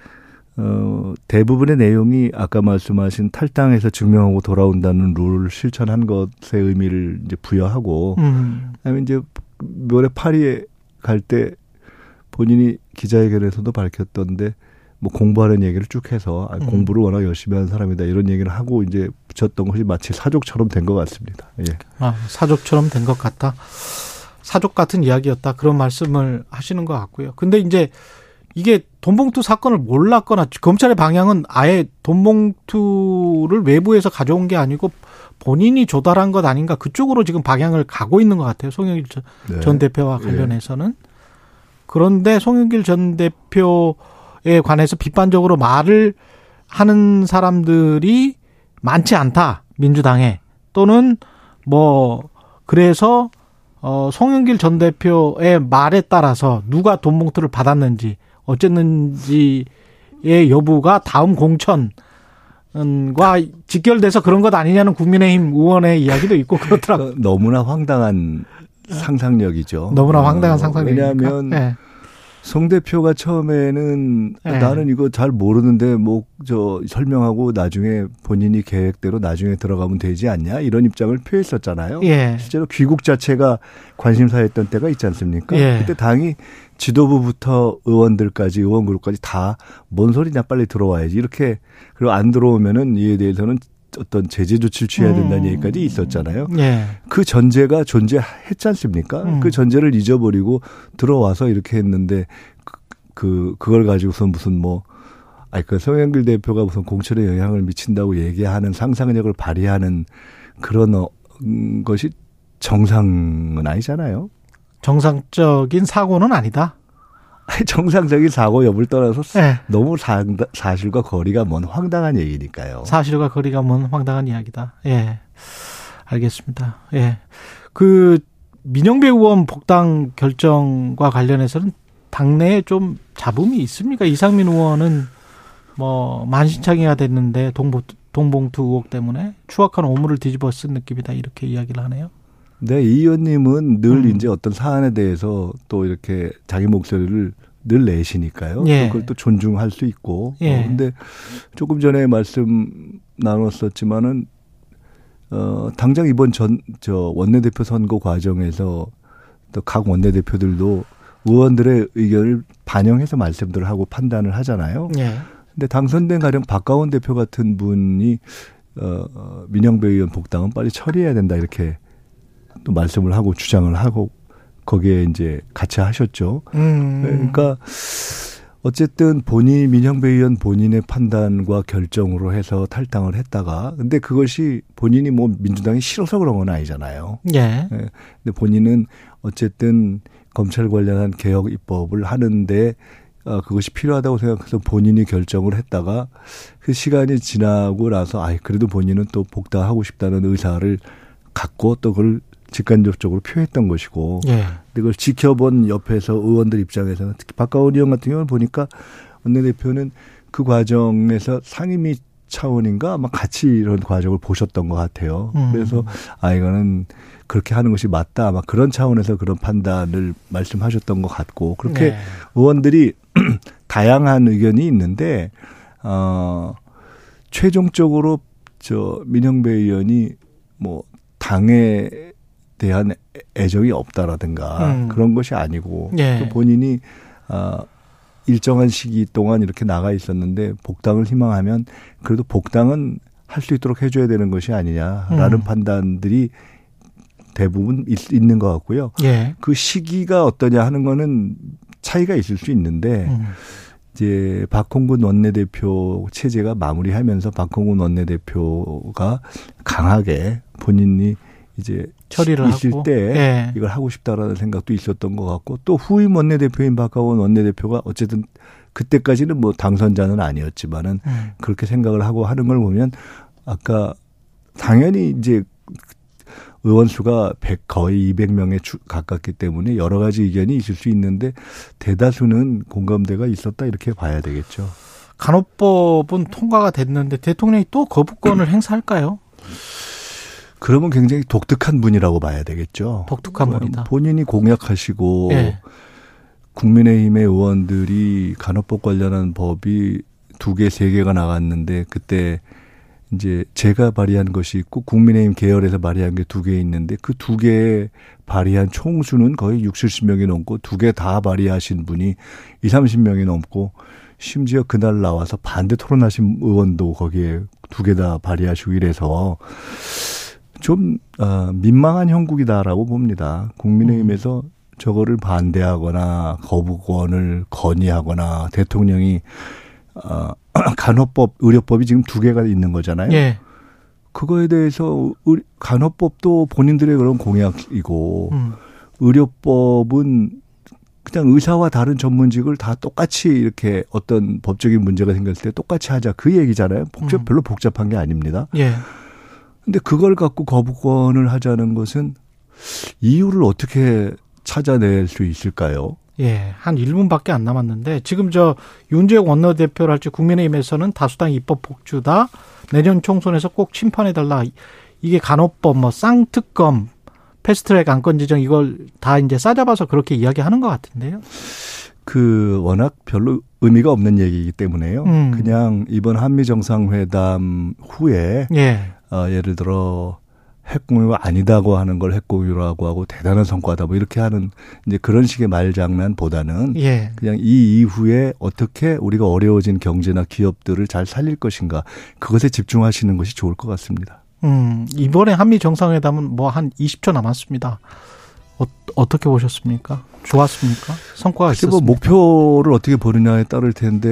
어, 대부분의 내용이 아까 말씀하신 탈당해서 증명하고 돌아온다는 룰을 실천한 것의 의미를 이제 부여하고, 음. 그다음에 이제 묘래 파리에 갈 때 본인이 기자회견에서도 밝혔던데 뭐 공부하는 얘기를 쭉 해서 아, 음. 공부를 워낙 열심히 하는 사람이다 이런 얘기를 하고 이제 붙였던 것이 마치 사족처럼 된 것 같습니다. 예. 아, 사족처럼 된 것 같다. 사족 같은 이야기였다. 그런 말씀을 하시는 것 같고요. 근데 이제 이게 돈봉투 사건을 몰랐거나 검찰의 방향은 아예 돈봉투를 외부에서 가져온 게 아니고 본인이 조달한 것 아닌가 그쪽으로 지금 방향을 가고 있는 것 같아요. 송영길 전, 네. 전 대표와 예. 관련해서는. 예. 그런데 송영길 전 대표에 관해서 비판적으로 말을 하는 사람들이 많지 않다. 민주당에. 또는 뭐 그래서 어 송영길 전 대표의 말에 따라서 누가 돈봉투를 받았는지 어쨌는지의 여부가 다음 공천 과 직결돼서 그런 것 아니냐는 국민의힘 의원의 이야기도 있고 그렇더라고요. 너무나 황당한 상상력이죠. 너무나 황당한 어, 상상력. 왜냐하면 네. 송 대표가 처음에는 네. 나는 이거 잘 모르는데 뭐 저 설명하고 나중에 본인이 계획대로 나중에 들어가면 되지 않냐 이런 입장을 표했었잖아요. 예. 실제로 귀국 자체가 관심사였던 때가 있지 않습니까? 예. 그때 당이 지도부부터 의원들까지 의원 그룹까지 다 뭔 소리냐 빨리 들어와야지 이렇게 그리고 안 들어오면은 이에 대해서는 어떤 제재 조치를 취해야 된다는 음. 얘기까지 있었잖아요. 예. 그 전제가 존재했지 않습니까? 음. 그 전제를 잊어버리고 들어와서 이렇게 했는데 그, 그 그걸 가지고서 무슨 뭐 아니 그 성현길 대표가 무슨 공천에 영향을 미친다고 얘기하는 상상력을 발휘하는 그런 어, 음, 것이 정상은 아니잖아요. 정상적인 사고는 아니다. 정상적인 사고 여부를 떠나서 네. 너무 사, 사실과 거리가 먼 황당한 얘기니까요. 사실과 거리가 먼 황당한 이야기다. 예. 알겠습니다. 예. 그 민영배 의원 복당 결정과 관련해서는 당내에 좀 잡음이 있습니까? 이상민 의원은 뭐 만신창이가 됐는데 동봉, 동봉투 의혹 때문에 추악한 오물을 뒤집어 쓴 느낌이다 이렇게 이야기를 하네요. 네, 이 의원님은 늘 음. 이제 어떤 사안에 대해서 또 이렇게 자기 목소리를 늘 내시니까요. 예. 그걸 또 존중할 수 있고. 예. 어, 근데 조금 전에 말씀 나눴었지만은 어 당장 이번 전 저 원내대표 선거 과정에서 또 각 원내대표들도 의원들의 의견을 반영해서 말씀들을 하고 판단을 하잖아요. 예. 근데 당선된 가령 박가원 대표 같은 분이 어, 민영배 의원 복당은 빨리 처리해야 된다 이렇게 또 말씀을 하고 주장을 하고 거기에 이제 같이 하셨죠. 음. 그러니까 어쨌든 본인 민영배 의원 본인의 판단과 결정으로 해서 탈당을 했다가 근데 그것이 본인이 뭐 민주당이 싫어서 그런 건 아니잖아요. 예. 네. 근데 본인은 어쨌든 검찰 관련한 개혁 입법을 하는데 어, 그것이 필요하다고 생각해서 본인이 결정을 했다가 그 시간이 지나고 나서 아이 그래도 본인은 또 복당하고 싶다는 의사를 갖고 또 그걸 직간접적으로 표했던 것이고 예. 그걸 지켜본 옆에서 의원들 입장에서는 특히 박가원 의원 같은 경우는 보니까 원내대표는 그 과정에서 상임위 차원인가 아마 같이 이런 과정을 보셨던 것 같아요. 음. 그래서 아 이거는 그렇게 하는 것이 맞다 아마 그런 차원에서 그런 판단을 말씀하셨던 것 같고 그렇게 네. 의원들이 다양한 의견이 있는데 어 최종적으로 저 민영배 의원이 뭐 당에 대한 애정이 없다라든가 음. 그런 것이 아니고 예. 또 본인이 아 일정한 시기 동안 이렇게 나가 있었는데 복당을 희망하면 그래도 복당은 할 수 있도록 해줘야 되는 것이 아니냐라는 음. 판단들이 대부분 있, 있는 것 같고요. 예. 그 시기가 어떠냐 하는 거는 차이가 있을 수 있는데 음. 이제 박홍근 원내대표 체제가 마무리하면서 박홍근 원내대표가 강하게 본인이 이제 처리를 있을 하고. 때 예. 이걸 하고 싶다라는 생각도 있었던 것 같고 또 후임 원내대표인 박하원 원내대표가 어쨌든 그때까지는 뭐 당선자는 아니었지만은 음. 그렇게 생각을 하고 하는 걸 보면 아까 당연히 이제 의원 수가 100 거의 200명에 가깝기 때문에 여러 가지 의견이 있을 수 있는데 대다수는 공감대가 있었다 이렇게 봐야 되겠죠. 간호법은 통과가 됐는데 대통령이 또 거부권을 행사할까요? 그러면 굉장히 독특한 분이라고 봐야 되겠죠. 독특한 분이다. 본인이 공약하시고 네. 국민의힘의 의원들이 간호법 관련한 법이 두 개, 세 개가 나갔는데 그때 이제 제가 발의한 것이 있고 국민의힘 계열에서 발의한 게 두 개 있는데 그 두개 발의한 총수는 거의 6, 70명이 넘고 두 개 다 발의하신 분이 2, 30명이 넘고 심지어 그날 나와서 반대 토론하신 의원도 거기에 두 개 다 발의하시고 이래서 좀 어, 민망한 형국이다라고 봅니다. 국민의힘에서 음. 저거를 반대하거나 거부권을 건의하거나 대통령이 어, 간호법, 의료법이 지금 두 개가 있는 거잖아요. 예. 그거에 대해서 의, 간호법도 본인들의 그런 공약이고 음. 의료법은 그냥 의사와 다른 전문직을 다 똑같이 이렇게 어떤 법적인 문제가 생겼을 때 똑같이 하자 그 얘기잖아요. 복잡 음. 별로 복잡한 게 아닙니다. 예. 근데 그걸 갖고 거부권을 하자는 것은 이유를 어떻게 찾아낼 수 있을까요? 예, 한 1분밖에 안 남았는데 지금 저 윤재욱 원내대표랄지 국민의힘에서는 다수당 입법 폭주다. 내년 총선에서 꼭 심판해 달라. 이게 간호법 뭐 쌍특검 패스트트랙 안건 지정 이걸 다 이제 싸잡아서 그렇게 이야기하는 것 같은데요. 그 워낙 별로 의미가 없는 얘기이기 때문에요. 음. 그냥 이번 한미 정상회담 후에 예. 어, 예를 들어 핵공유가 아니다고 하는 걸 핵공유라고 하고 대단한 성과다 뭐 이렇게 하는 이제 그런 식의 말장난보다는 예. 그냥 이 이후에 어떻게 우리가 어려워진 경제나 기업들을 잘 살릴 것인가 그것에 집중하시는 것이 좋을 것 같습니다. 음, 이번에 한미 정상회담은 뭐 한 20초 남았습니다. 어, 떻게 보셨습니까? 좋았습니까? 성과가 뭐 있었습니까? 뭐 목표를 어떻게 보느냐에 따를 텐데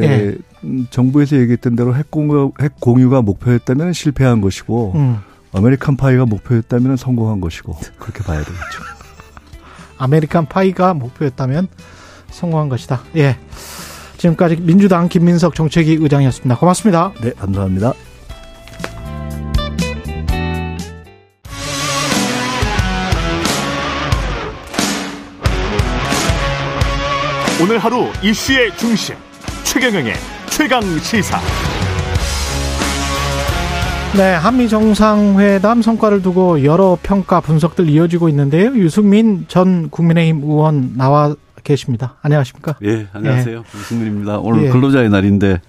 네. 정부에서 얘기했던 대로 핵 공유 핵 공유가 목표였다면 실패한 것이고 음. American Pie가 목표였다면 성공한 것이고 그렇게 봐야 되겠죠. American Pie가 목표였다면 성공한 것이다. 예. 지금까지 민주당 김민석 정책위 의장이었습니다. 고맙습니다. 네, 감사합니다. 오늘 하루 이슈의 중심 최경영의 최강 시사. 네, 한미 정상회담 성과를 두고 여러 평가 분석들 이어지고 있는데요. 유승민 전 국민의힘 의원 나와 계십니다. 안녕하십니까? 예, 안녕하세요. 예. 유승민입니다. 오늘 예. 근로자의 날인데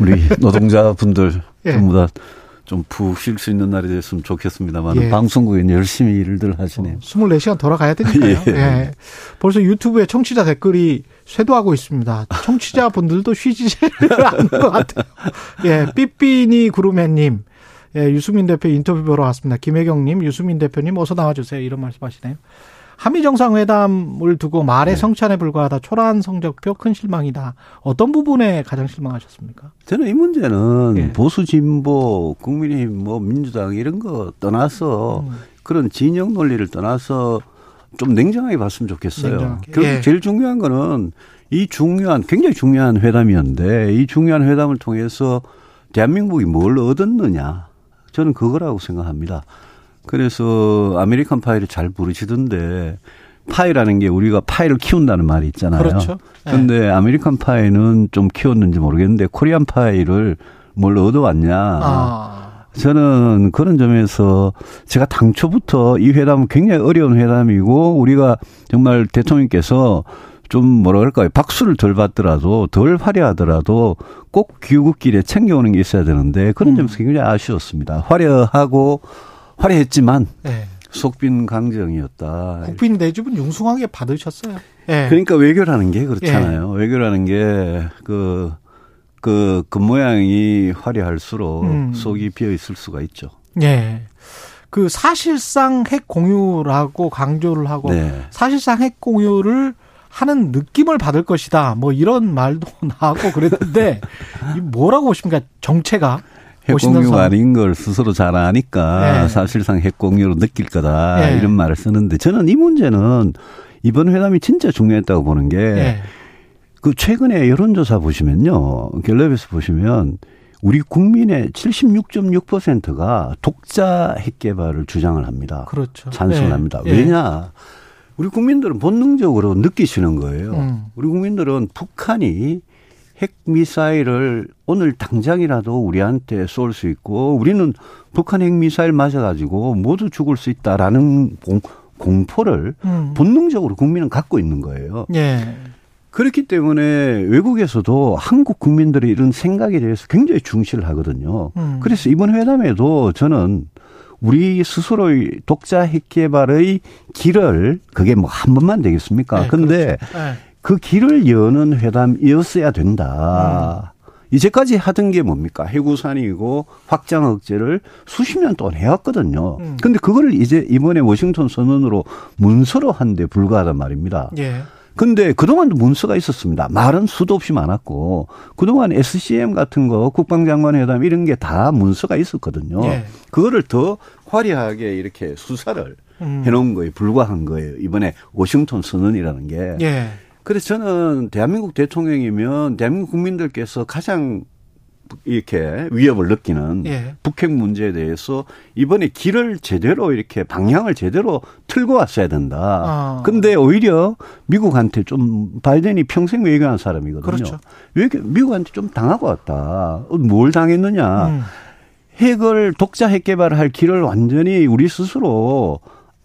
우리 노동자분들 예. 전부 다 좀푹쉴수 있는 날이 됐으면 좋겠습니다만 예. 방송국에 열심히 일들 하시네요. 어, 24시간 돌아가야 되니까요. 예. 예. 벌써 유튜브에 청취자 댓글이 쇄도하고 있습니다. 청취자분들도 쉬지 않는 것 같아요. 예, 삐삐니 구루맨님. 예, 유승민 대표 인터뷰 보러 왔습니다. 김혜경님, 유승민 대표님 어서 나와주세요. 이런 말씀하시네요. 한미 정상회담을 두고 말의 네. 성찬에 불과하다. 초라한 성적표 큰 실망이다. 어떤 부분에 가장 실망하셨습니까? 저는 이 문제는 예. 보수 진보 국민의힘 뭐 민주당 이런 거 떠나서 음. 그런 진영 논리를 떠나서 좀 냉정하게 봤으면 좋겠어요. 냉정하게. 결국 예. 제일 중요한 거는 이 중요한 굉장히 중요한 회담이었는데 이 중요한 회담을 통해서 대한민국이 뭘 얻었느냐 저는 그거라고 생각합니다. 그래서 American Pie를 잘 부르시던데 파이라는 게 우리가 파이를 키운다는 말이 있잖아요. 그렇죠. 네. 근데 American pie는 좀 키웠는지 모르겠는데 Korean pie를 뭘 얻어왔냐. 아. 저는 그런 점에서 제가 당초부터 이 회담은 굉장히 어려운 회담이고 우리가 정말 대통령께서 좀 뭐라 그럴까요? 박수를 덜 받더라도 덜 화려하더라도 꼭 귀국길에 챙겨오는 게 있어야 되는데 그런 음. 점에서 굉장히 아쉬웠습니다. 화려하고 화려했지만 네. 속빈 강정이었다. 국빈 내집은 융숭하게 받으셨어요. 네. 그러니까 외교라는 게 그렇잖아요. 네. 외교라는 게 그, 그, 그 모양이 화려할수록 음. 속이 비어 있을 수가 있죠. 네. 그 사실상 핵 공유라고 강조를 하고 네. 사실상 핵 공유를 하는 느낌을 받을 것이다. 뭐 이런 말도 나오고 그랬는데 뭐라고 보십니까? 정체가 핵공유 아닌 걸 스스로 잘 아니까 네. 사실상 핵공유로 느낄 거다 네. 이런 말을 쓰는데 저는 이 문제는 이번 회담이 진짜 중요했다고 보는 게. 네. 그 최근에 여론조사 보시면요. 갤럽에서 보시면 우리 국민의 76.6%가 독자 핵 개발을 주장을 합니다. 그렇죠. 찬성합니다. 네. 왜냐? 우리 국민들은 본능적으로 느끼시는 거예요. 음. 우리 국민들은 북한이 핵 미사일을 오늘 당장이라도 우리한테 쏠 수 있고 우리는 북한 핵 미사일 맞아가지고 모두 죽을 수 있다라는 공, 공포를 음. 본능적으로 국민은 갖고 있는 거예요. 예. 그렇기 때문에 외국에서도 한국 국민들의 이런 생각에 대해서 굉장히 중시를 하거든요. 음. 그래서 이번 회담에도 저는 우리 스스로의 독자 핵 개발의 길을 그게 뭐 한 번만 되겠습니까? 네, 근데 그렇죠. 네. 그 길을 여는 회담이었어야 된다. 음. 이제까지 하던 게 뭡니까? 해구산이고 확장 억제를 수십 년 동안 해왔거든요. 음. 근데 그거를 이제 이번에 워싱턴 선언으로 문서로 한 데 불과하단 말입니다. 예. 근데 그동안도 문서가 있었습니다. 말은 수도 없이 많았고 그동안 SCM 같은 거 국방장관 회담 이런 게 다 문서가 있었거든요. 예. 그거를 더 화려하게 이렇게 수사를 음. 해놓은 거에 불과한 거예요. 이번에 워싱턴 선언이라는 게. 예. 그래서 저는 대한민국 대통령이면 대한민국 국민들께서 가장 이렇게 위협을 느끼는 예. 북핵 문제에 대해서 이번에 길을 제대로 이렇게 방향을 제대로 틀고 왔어야 된다. 아. 근데 오히려 미국한테 좀 바이든이 평생 외교한 사람이거든요. 그렇죠. 외교, 미국한테 좀 당하고 왔다. 뭘 당했느냐. 음. 핵을 독자 핵 개발할 길을 완전히 우리 스스로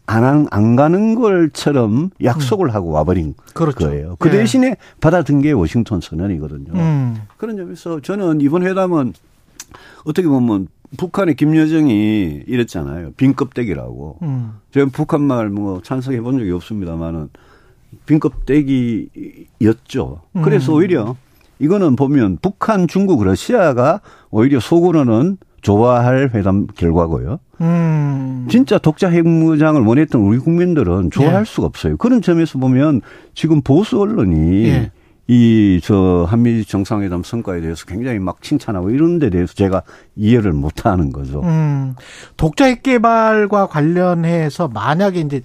안, 안 가는 걸처럼 약속을 음. 하고 와버린 그렇죠. 거예요. 그 예. 대신에 받아든 게 워싱턴 선언이거든요. 음. 그런 점에서 저는 이번 회담은 어떻게 보면 북한의 김여정이 이랬잖아요. 빈껍데기라고. 음. 제가 북한 말 뭐 찬성해 본 적이 없습니다만은 빈껍데기였죠. 그래서 음. 오히려 이거는 보면 북한, 중국, 러시아가 오히려 속으로는 좋아할 회담 결과고요. 음. 진짜 독자 핵무장을 원했던 우리 국민들은 좋아할 예. 수가 없어요. 그런 점에서 보면 지금 보수 언론이 예. 이저 한미 정상회담 성과에 대해서 굉장히 막 칭찬하고 이런 데 대해서 제가 이해를 못 하는 거죠. 음. 독자 핵 개발과 관련해서 만약에 이제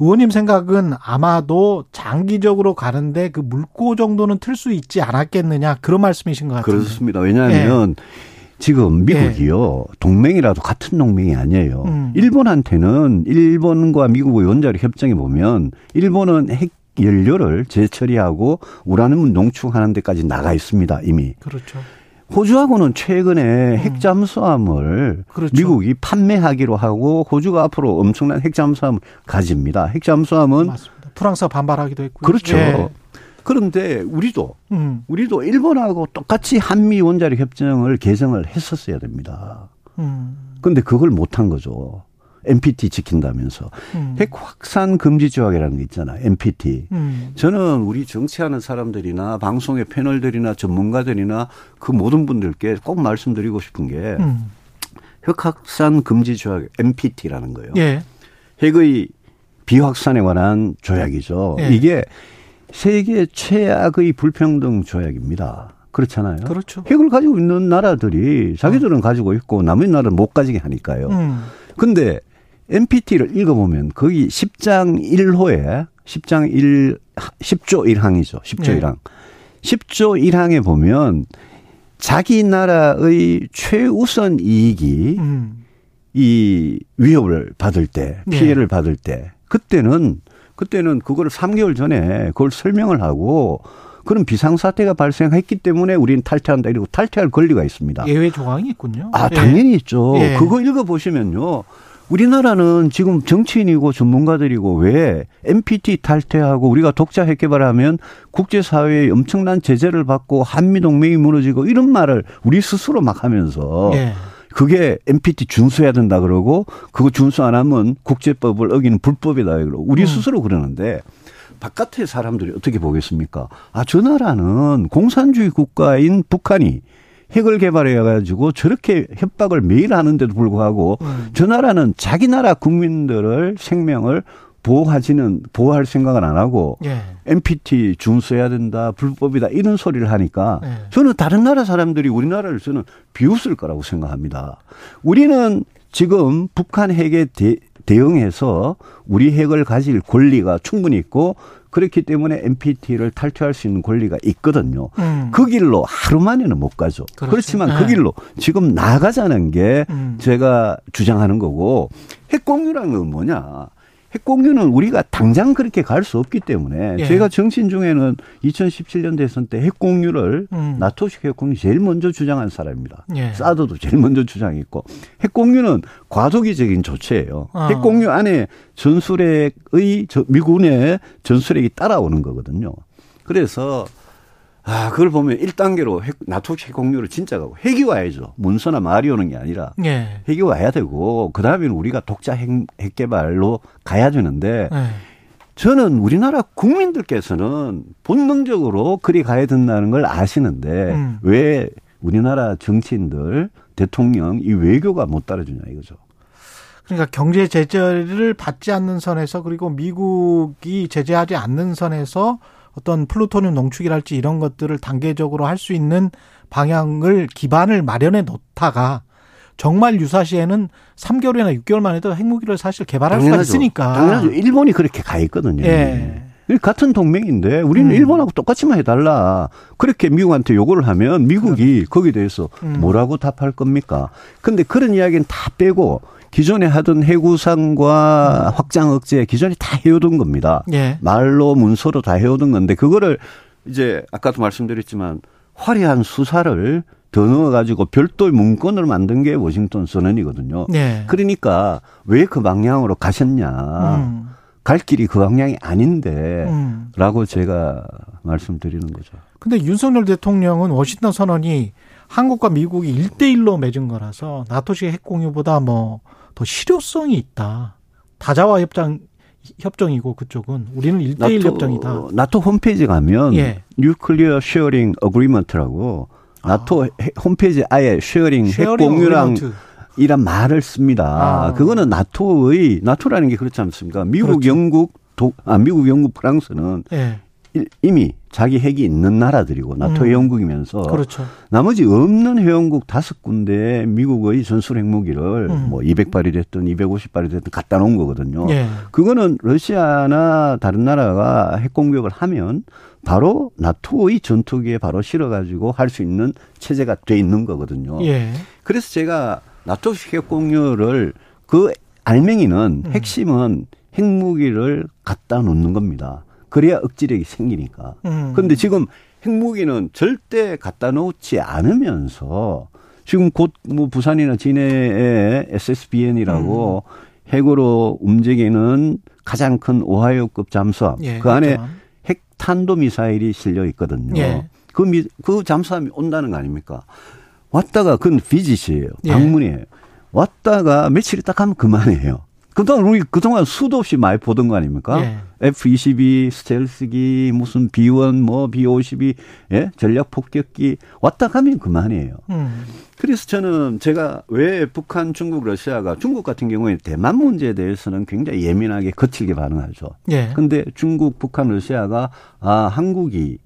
의원님 생각은 아마도 장기적으로 가는데 그 물고 정도는 틀 수 있지 않았겠느냐 그런 말씀이신 것 같아요. 그렇습니다. 왜냐하면 예. 지금 미국이요 네. 동맹이라도 같은 동맹이 아니에요. 음. 일본한테는 일본과 미국의 원자력 협정에 보면 일본은 핵 연료를 재처리하고 우라늄 농축하는 데까지 나가 있습니다 이미. 그렇죠. 호주하고는 최근에 음. 핵잠수함을 그렇죠. 미국이 판매하기로 하고 호주가 앞으로 엄청난 핵잠수함을 가집니다. 핵잠수함은 맞습니다. 프랑스가 반발하기도 했고요. 그렇죠. 예. 그런데 우리도 음. 우리도 일본하고 똑같이 한미 원자력 협정을 개정을 했었어야 됩니다. 음. 그런데 그걸 못한 거죠. NPT 지킨다면서 음. 핵 확산 금지 조약이라는 게 있잖아요. NPT. 음. 저는 우리 정치하는 사람들이나 방송의 패널들이나 전문가들이나 그 모든 분들께 꼭 말씀드리고 싶은 게 음. 핵확산 금지 조약 NPT라는 거예요. 예. 핵의 비확산에 관한 조약이죠. 예. 이게 세계 최악의 불평등 조약입니다. 그렇잖아요. 그렇죠. 핵을 가지고 있는 나라들이 자기들은 어. 가지고 있고 남의 나라는 못 가지게 하니까요. 음. 근데 NPT를 읽어보면 거기 10장 1호에 10장 1, 10조 1항이죠. 10조 네. 1항. 10조 1항에 보면 자기 나라의 최우선 이익이 음. 이 위협을 받을 때, 네. 피해를 네. 받을 때, 그때는, 그때는 그거를 3개월 전에 그걸 설명을 하고 그런 비상사태가 발생했기 때문에 우리는 탈퇴한다 이러고 탈퇴할 권리가 있습니다. 예외 조항이 있군요. 아, 당연히 예. 있죠. 예. 그거 읽어보시면요. 우리나라는 지금 정치인이고 전문가들이고 왜 NPT 탈퇴하고 우리가 독자 핵 개발하면 국제사회에 엄청난 제재를 받고 한미동맹이 무너지고 이런 말을 우리 스스로 막 하면서 네. 그게 NPT 준수해야 된다 그러고 그거 준수 안 하면 국제법을 어기는 불법이다 그러고 우리 음. 스스로 그러는데 바깥의 사람들이 어떻게 보겠습니까? 아, 저 나라는 공산주의 국가인 북한이 핵을 개발해 가지고 저렇게 협박을 매일 하는데도 불구하고 음. 저 나라는 자기 나라 국민들을 생명을 보호하지는 보호할 생각을 안 하고 예. NPT 준수해야 된다 불법이다 이런 소리를 하니까 예. 저는 다른 나라 사람들이 우리나라를 저는 비웃을 거라고 생각합니다. 우리는 지금 북한 핵에 대, 대응해서 우리 핵을 가질 권리가 충분히 있고 그렇기 때문에 NPT를 탈퇴할 수 있는 권리가 있거든요. 음. 그 길로 하루 만에는 못 가죠. 그렇죠. 그렇지만 그 네. 길로 지금 나가자는 게 음. 제가 주장하는 거고 핵 공유라는 건 뭐냐? 핵공유는 우리가 당장 그렇게 갈 수 없기 때문에 예. 제가 정신 중에는 2017년 대선 때 핵공유를 음. 나토식 핵공유 제일 먼저 주장한 사람입니다. 예. 사드도 제일 먼저 주장했고 핵공유는 과도기적인 조치예요. 어. 핵공유 안에 전술핵의 미군의 전술핵이 따라오는 거거든요. 그래서 아, 그걸 보면 1단계로 핵, 나토 핵 공유를 진짜 가고 핵이 와야죠. 문서나 말이 오는 게 아니라 네. 핵이 와야 되고 그다음에는 우리가 독자 핵, 핵 개발로 가야 되는데 네. 저는 우리나라 국민들께서는 본능적으로 그리 가야 된다는 걸 아시는데 음. 왜 우리나라 정치인들 대통령 이 외교가 못 따라주냐 이거죠. 그러니까 경제 제재를 받지 않는 선에서 그리고 미국이 제재하지 않는 선에서 어떤 플루토늄 농축이랄지 이런 것들을 단계적으로 할 수 있는 방향을 기반을 마련해 놓다가 정말 유사시에는 3개월이나 6개월 만에도 핵무기를 사실 개발할 당연하죠. 수가 있으니까. 당연하죠. 일본이 그렇게 가 있거든요. 예. 같은 동맹인데 우리는 음. 일본하고 똑같이만 해달라. 그렇게 미국한테 요구를 하면 미국이 그럼. 거기에 대해서 음. 뭐라고 답할 겁니까? 근데 그런 이야기는 다 빼고 기존에 하던 해구상과 확장 억제 기존에 다 해오던 겁니다. 예. 말로 문서로 다 해오던 건데 그거를 이제 아까도 말씀드렸지만 화려한 수사를 더 넣어가지고 별도의 문건을 만든 게 워싱턴 선언이거든요. 예. 그러니까 왜 그 방향으로 가셨냐. 음. 갈 길이 그 방향이 아닌데 음. 라고 제가 말씀드리는 거죠. 근데 윤석열 대통령은 워싱턴 선언이 한국과 미국이 일대일로 맺은 거라서 나토식 핵공유보다 뭐 더 실효성이 있다. 다자와 협정 협정이고 그쪽은 우리는 일대일 협정이다. 나토 홈페이지 가면 예. nuclear sharing agreement라고 나토 아. 홈페이지 아예 sharing, sharing 핵 공유랑 agreement. 이란 말을 씁니다. 아. 그거는 나토의 나토라는 게 그렇지 않습니까? 미국, 그렇죠. 영국, 도, 아 미국, 영국, 프랑스는 예. 이미 자기 핵이 있는 나라들이고 나토 음. 회원국이면서 그렇죠. 나머지 없는 회원국 다섯 군데 미국의 전술 핵무기를 음. 뭐 200발이 됐든 250발이 됐든 갖다 놓은 거거든요. 예. 그거는 러시아나 다른 나라가 핵 공격을 하면 바로 나토의 전투기에 바로 실어 가지고 할 수 있는 체제가 돼 있는 거거든요. 예. 그래서 제가 나토 핵 공유를 그 알맹이는 음. 핵심은 핵무기를 갖다 놓는 겁니다. 그래야 억지력이 생기니까. 음. 그런데 지금 핵무기는 절대 갖다 놓지 않으면서 지금 곧 뭐 부산이나 진해에 SSBN이라고 음. 핵으로 움직이는 가장 큰 오하이오급 잠수함 예, 그 안에 그렇죠. 핵 탄도 미사일이 실려 있거든요. 예. 그, 미, 그 잠수함이 온다는 거 아닙니까? 왔다가 그건 비짓이에요. 예. 방문이에요. 왔다가 며칠 있다 가면 그만해요. 그동안 우리 그동안 수도 없이 많이 보던 거 아닙니까? 예. F-22 스텔스기 무슨 B-1 뭐 B-52 예? 전략 폭격기 왔다 가면 그만이에요. 음. 그래서 저는 제가 왜 북한, 중국, 러시아가 중국 같은 경우에 대만 문제에 대해서는 굉장히 예민하게 거칠게 반응하죠. 예. 근데 중국, 북한, 러시아가 아, 한국이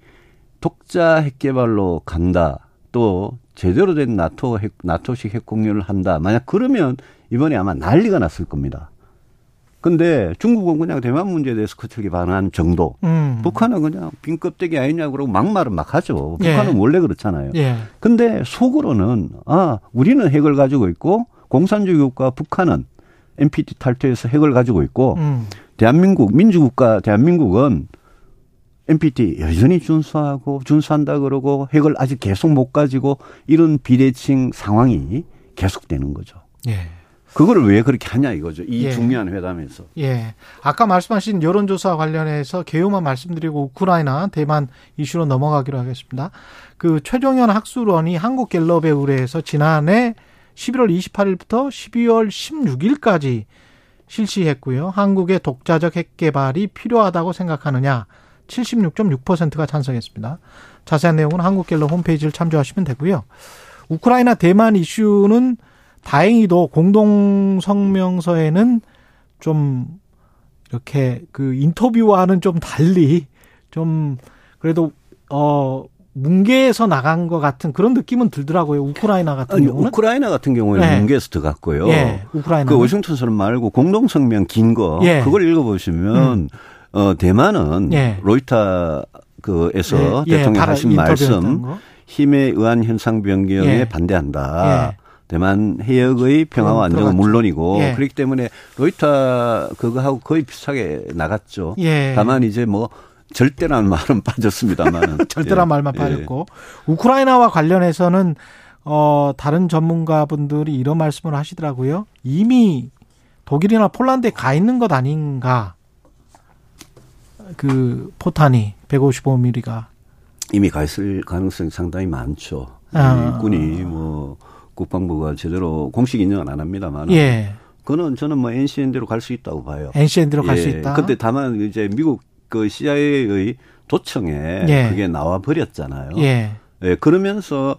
독자 핵 개발로 간다. 또 제대로 된 나토 핵, 나토식 핵 공유를 한다. 만약 그러면 이번에 아마 난리가 났을 겁니다. 근데 중국은 그냥 대만 문제에 대해서 거칠게 반응한 정도. 음. 북한은 그냥 빈 껍데기 아니냐고 그러고 막말은 막 하죠. 북한은 예. 원래 그렇잖아요. 예. 근데 속으로는 아, 우리는 핵을 가지고 있고 공산주의 국가 북한은 NPT 탈퇴해서 핵을 가지고 있고 음. 대한민국 민주국가 대한민국은 NPT 여전히 준수하고 준수한다 그러고 핵을 아직 계속 못 가지고 이런 비대칭 상황이 계속되는 거죠. 예. 그거를 왜 그렇게 하냐 이거죠. 이 예. 중요한 회담에서. 예. 아까 말씀하신 여론조사 관련해서 개요만 말씀드리고 우크라이나 대만 이슈로 넘어가기로 하겠습니다. 그 최종현 학술원이 한국갤럽에 의뢰해서 지난해 11월 28일부터 12월 16일까지 실시했고요. 한국의 독자적 핵 개발이 필요하다고 생각하느냐 76.6%가 찬성했습니다. 자세한 내용은 한국갤럽 홈페이지를 참조하시면 되고요. 우크라이나 대만 이슈는 다행히도 공동 성명서에는 좀 이렇게 그 인터뷰와는 좀 달리 좀 그래도 어 뭉개에서 나간 것 같은 그런 느낌은 들더라고요. 우크라이나 같은 아니, 경우는. 우크라이나 같은 경우에는 네. 뭉개에서 들어갔고요. 예, 우크라이나. 그 워싱턴선 말고 공동 성명 긴 거. 예. 그걸 읽어보시면 음. 어 대만은 예. 로이터 그에서 대통령 하신 말씀 힘에 의한 현상 변경에 예. 반대한다. 대만 해역의 평화와 안정은 물론이고 예. 그렇기 때문에 로이터 그거하고 거의 비슷하게 나갔죠. 예. 다만 이제 뭐 절대라는 말은 빠졌습니다만 절대란 예. 말만 예. 빠졌고 우크라이나와 관련해서는 어 다른 전문가분들이 이런 말씀을 하시더라고요. 이미 독일이나 폴란드에 가 있는 것 아닌가? 그 포탄이 155mm가 이미 가 있을 가능성이 상당히 많죠. 아. 군이 뭐 국방부가 제대로 공식 인정은 안 합니다만. 예. 그거는 저는 뭐 NCN대로 갈 수 있다고 봐요. NCN대로 갈수 예. 있다. 근데 다만 이제 미국 그 CIA의 도청에 예. 그게 나와 버렸잖아요. 예. 예. 그러면서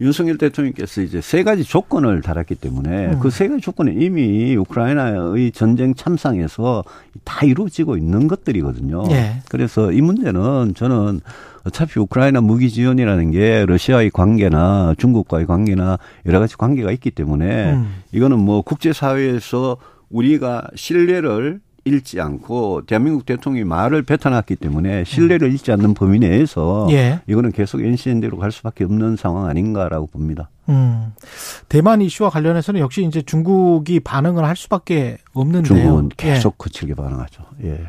윤석열 대통령께서 이제 세 가지 조건을 달았기 때문에 음. 그세 가지 조건은 이미 우크라이나의 전쟁 참상에서 다 이루어지고 있는 것들이거든요. 예. 그래서 이 문제는 저는 어차피 우크라이나 무기 지원이라는 게 러시아의 관계나 중국과의 관계나 여러 가지 관계가 있기 때문에 음. 이거는 뭐 국제 사회에서 우리가 신뢰를 잃지 않고 대한민국 대통령이 말을 뱉어놨기 때문에 신뢰를 잃지 않는 범위 내에서 예. 이거는 계속 NCN대로 갈 수밖에 없는 상황 아닌가라고 봅니다. 음. 대만 이슈와 관련해서는 역시 이제 중국이 반응을 할 수밖에 없는데요. 중국은 계속 예. 거칠게 반응하죠. 예.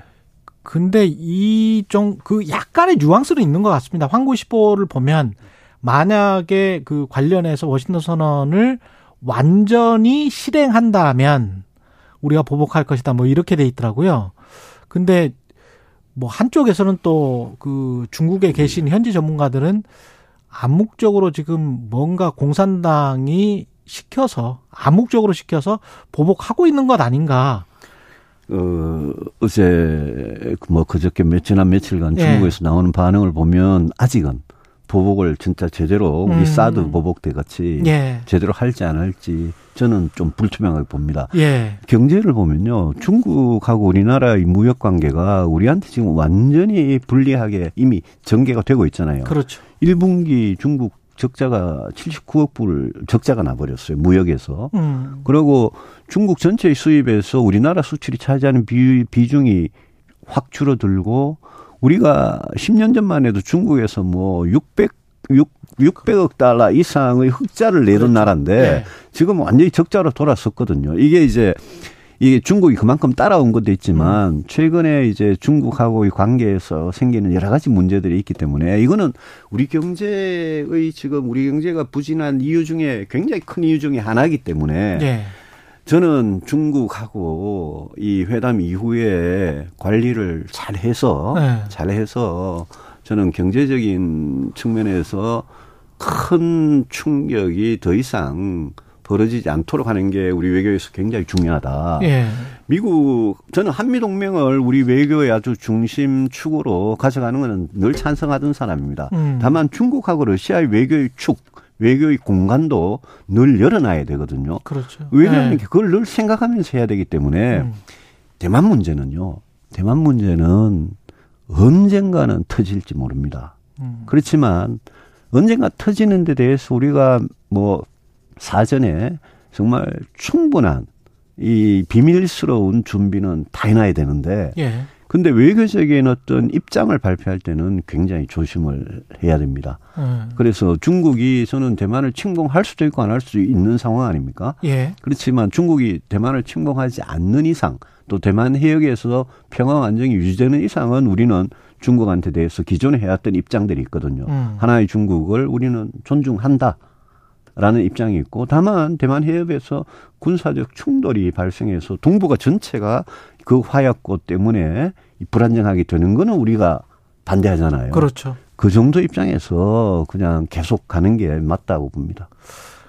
근데 이 좀 그 약간의 뉘앙스는 있는 것 같습니다. 황구시보를 보면 만약에 그 관련해서 워싱턴 선언을 완전히 실행한다면 우리가 보복할 것이다. 뭐 이렇게 돼 있더라고요. 근데 뭐 한쪽에서는 또 그 중국에 계신 현지 전문가들은 암묵적으로 지금 뭔가 공산당이 시켜서 암묵적으로 시켜서 보복하고 있는 것 아닌가. 어, 어제, 뭐, 그저께 몇, 지난 며칠간 예. 중국에서 나오는 반응을 보면 아직은 보복을 진짜 제대로 우리 음. 사드 보복대 같이 예. 제대로 할지 안 할지 저는 좀 불투명하게 봅니다. 예. 경제를 보면요. 중국하고 우리나라의 무역 관계가 우리한테 지금 완전히 불리하게 이미 전개가 되고 있잖아요. 그렇죠. 1분기 중국 적자가 79억 불 적자가 나버렸어요. 무역에서. 음. 그리고 중국 전체의 수입에서 우리나라 수출이 차지하는 비, 비중이 확 줄어들고 우리가 10년 전만 해도 중국에서 뭐 600, 6, 600억 달러 이상의 흑자를 내던 그렇죠. 나라인데 네. 지금 완전히 적자로 돌아섰거든요. 이게 이제 이게 중국이 그만큼 따라온 것도 있지만 음. 최근에 이제 중국하고의 관계에서 생기는 여러 가지 문제들이 있기 때문에 이거는 우리 경제의 지금 우리 경제가 부진한 이유 중에 굉장히 큰 이유 중에 하나이기 때문에 네. 저는 중국하고 이 회담 이후에 관리를 잘 해서 네. 잘 해서 저는 경제적인 측면에서 큰 충격이 더 이상 벌어지지 않도록 하는 게 우리 외교에서 굉장히 중요하다. 예. 미국 저는 한미 동맹을 우리 외교의 아주 중심 축으로 가져가는 것은 늘 찬성하던 사람입니다. 음. 다만 중국하고 러시아의 외교의 축 외교의 공간도 늘 열어놔야 되거든요. 그렇죠. 왜냐하면 네. 그걸 늘 생각하면서 해야 되기 때문에 음. 대만 문제는요. 대만 문제는 언젠가는 터질지 모릅니다. 음. 그렇지만 언젠가 터지는 데 대해서 우리가 뭐 사전에 정말 충분한 이 비밀스러운 준비는 다 해놔야 되는데 예. 근데 외교적인 어떤 입장을 발표할 때는 굉장히 조심을 해야 됩니다. 음. 그래서 중국이 저는 대만을 침공할 수도 있고 안 할 수도 있는 상황 아닙니까? 예. 그렇지만 중국이 대만을 침공하지 않는 이상 또 대만 해역에서 평화 안정이 유지되는 이상은 우리는 중국한테 대해서 기존에 해왔던 입장들이 있거든요. 음. 하나의 중국을 우리는 존중한다. 라는 입장이 있고 다만 대만 해협에서 군사적 충돌이 발생해서 동북아 전체가 그 화약고 때문에 불안정하게 되는 거는 우리가 반대하잖아요. 그렇죠. 그 정도 입장에서 그냥 계속 가는 게 맞다고 봅니다.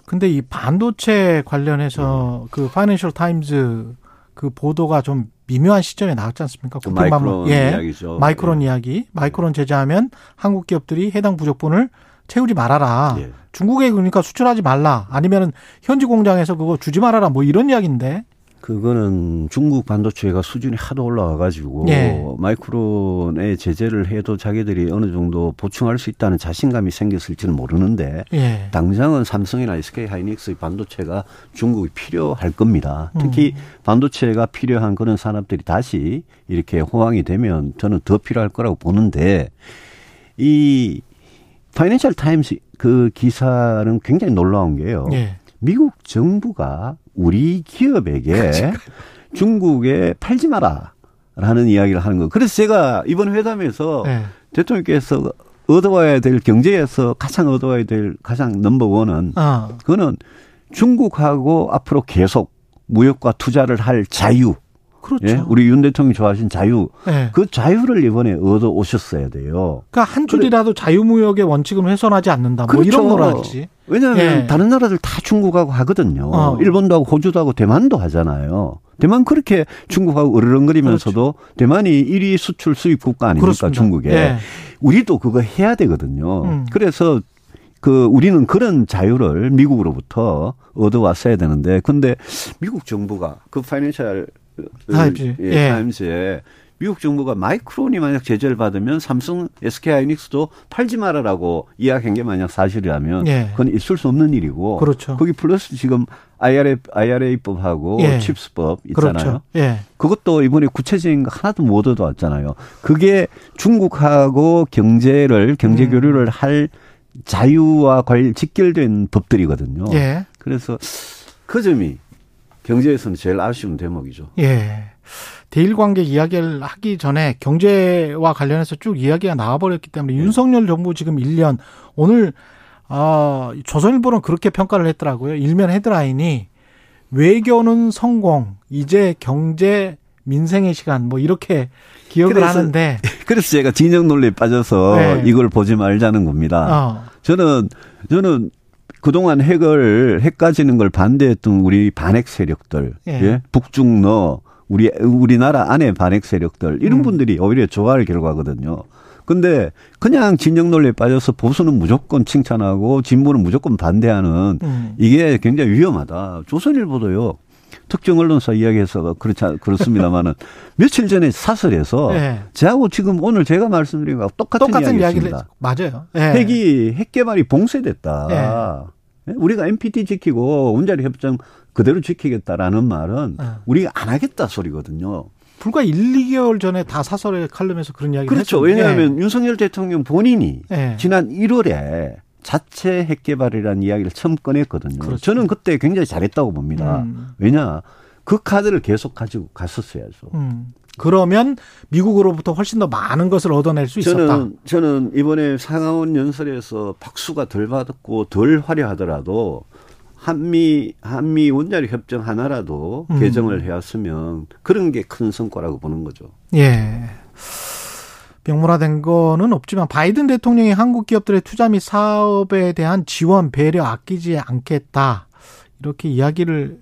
근데 이 반도체 관련해서 음. 그 파이낸셜 타임즈 그 보도가 좀 미묘한 시점에 나왔지 않습니까? 그 마이크론 예, 이야기죠. 마이크론 예. 이야기. 마이크론 제재하면 한국 기업들이 해당 부족분을 채우지 말아라. 예. 중국에 그러니까 수출하지 말라. 아니면은 현지 공장에서 그거 주지 말아라. 뭐 이런 이야기인데. 그거는 중국 반도체가 수준이 하도 올라와가지고 예. 마이크론의 제재를 해도 자기들이 어느 정도 보충할 수 있다는 자신감이 생겼을지는 모르는데 예. 당장은 삼성이나 SK 하이닉스의 반도체가 중국이 필요할 겁니다. 특히 음. 반도체가 필요한 그런 산업들이 다시 이렇게 호황이 되면 저는 더 필요할 거라고 보는데 이 파이낸셜 타임스 그 기사는 굉장히 놀라운 게요. 예. 미국 정부가 우리 기업에게 중국에 팔지 마라. 라는 이야기를 하는 거. 그래서 제가 이번 회담에서 네. 대통령께서 얻어와야 될 경제에서 가장 얻어와야 될 가장 넘버원은 어. 그거는 중국하고 앞으로 계속 무역과 투자를 할 자유. 그렇죠. 예? 우리 윤 대통령이 좋아하신 자유. 네. 그 자유를 이번에 얻어 오셨어야 돼요. 그러니까 한 줄이라도 그래. 자유무역의 원칙은 훼손하지 않는다. 뭐 그렇죠. 이런 거라지. 왜냐하면 예. 다른 나라들 다 중국하고 하거든요. 어. 일본도 하고 호주도 하고 대만도 하잖아요. 대만 그렇게 중국하고 으르렁거리면서도 그렇죠. 대만이 1위 수출 수입 국가 아닙니까 그렇습니다. 중국에. 예. 우리도 그거 해야 되거든요. 음. 그래서 그 우리는 그런 자유를 미국으로부터 얻어왔어야 되는데 근데 미국 정부가 그 파이낸셜 타임즈. 예, 예. 타임즈에 미국 정부가 마이크론이 만약 제재를 받으면 삼성, SK 하이닉스도 팔지 말아라고 이야기한 게 만약 사실이라면 예. 그건 있을 수 없는 일이고 그렇죠. 거기 플러스 지금 IRA IRA법하고 예. CHIPS법 있잖아요. 그렇죠. 예. 그것도 이번에 구체적인 거 하나도 못 얻어왔잖아요. 그게 중국하고 경제를 경제 음. 교류를 음. 할 자유와 관 직결된 법들이거든요. 예. 그래서 그 점이 경제에서는 제일 아쉬운 대목이죠. 예. 대일 관계 이야기를 하기 전에 경제와 관련해서 쭉 이야기가 나와버렸기 때문에 네. 윤석열 정부 지금 1년 오늘 어, 조선일보는 그렇게 평가를 했더라고요. 일면 헤드라인이 외교는 성공, 이제 경제 민생의 시간 뭐 이렇게 기억을 그래서, 하는데 그래서 제가 진영 논리에 빠져서 네. 이걸 보지 말자는 겁니다. 어. 저는 저는 그동안 핵을 핵 가지는 걸 반대했던 우리 반핵 세력들, 예, 예? 북중러 우리 우리나라 안에 반핵 세력들 이런 음. 분들이 오히려 좋아할 결과거든요. 근데 그냥 진영 논리에 빠져서 보수는 무조건 칭찬하고 진보는 무조건 반대하는 음. 이게 굉장히 위험하다. 조선일보도요. 특정 언론사 이야기해서 그렇지 그렇습니다만은 며칠 전에 사설에서 네. 저하고 지금 오늘 제가 말씀드린 거하고 똑같은, 똑같은 이야기를 맞아요. 네. 핵이 핵 개발이 봉쇄됐다. 네. 우리가 NPT 지키고 원자력 협정 그대로 지키겠다라는 말은 네. 우리가 안 하겠다 소리거든요. 불과 1, 2개월 전에 다 사설의 칼럼에서 그런 이야기를 그렇죠. 했죠. 왜냐하면 네. 윤석열 대통령 본인이 네. 지난 1월에 자체 핵 개발이라는 이야기를 처음 꺼냈거든요. 그렇죠. 저는 그때 굉장히 잘했다고 봅니다. 음. 왜냐 그 카드를 계속 가지고 갔었어야죠. 음. 그러면 미국으로부터 훨씬 더 많은 것을 얻어낼 수 저는, 있었다. 저는 이번에 상하원 연설에서 박수가 덜 받았고 덜 화려하더라도 한미 한미 원자력 협정 하나라도 음. 개정을 해왔으면 그런 게 큰 성과라고 보는 거죠. 예. 명문화된 거는 없지만 바이든 대통령이 한국 기업들의 투자 및 사업에 대한 지원 배려 아끼지 않겠다. 이렇게 이야기를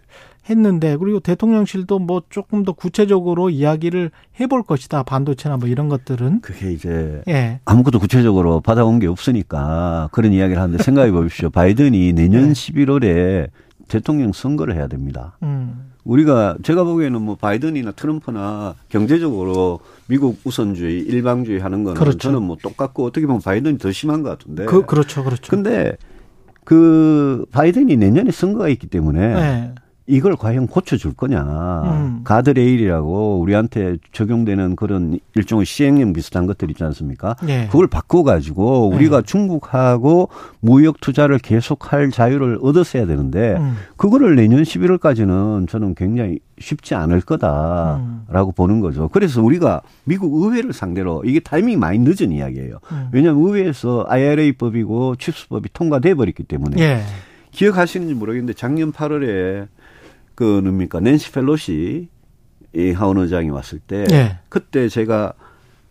했는데 그리고 대통령실도 뭐 조금 더 구체적으로 이야기를 해볼 것이다 반도체나 뭐 이런 것들은 그게 이제 예. 아무것도 구체적으로 받아온 게 없으니까 그런 이야기를 하는데 생각해 보십시오 바이든이 내년 네. 11월에 대통령 선거를 해야 됩니다. 음. 우리가 제가 보기에는 뭐 바이든이나 트럼프나 경제적으로 미국 우선주의, 일방주의 하는 거는 그렇죠. 저는 뭐 똑같고 어떻게 보면 바이든이 더 심한 것 같은데. 그, 그렇죠, 그렇죠. 근데 그 바이든이 내년에 선거가 있기 때문에 네. 이걸 과연 고쳐줄 거냐. 음. 가드레일이라고 우리한테 적용되는 그런 일종의 시행령 비슷한 것들 있지 않습니까? 네. 그걸 바꿔가지고 네. 우리가 중국하고 무역 투자를 계속할 자유를 얻었어야 되는데 음. 그거를 내년 11월까지는 저는 굉장히 쉽지 않을 거다라고 음. 보는 거죠. 그래서 우리가 미국 의회를 상대로 이게 타이밍이 많이 늦은 이야기예요. 음. 왜냐하면 의회에서 IRA법이고 칩스법이 통과돼 버렸기 때문에. 네. 기억하시는지 모르겠는데 작년 8월에 그 뭡니까 낸시 펠로시 이 하원 의장이 왔을 때 네. 그때 제가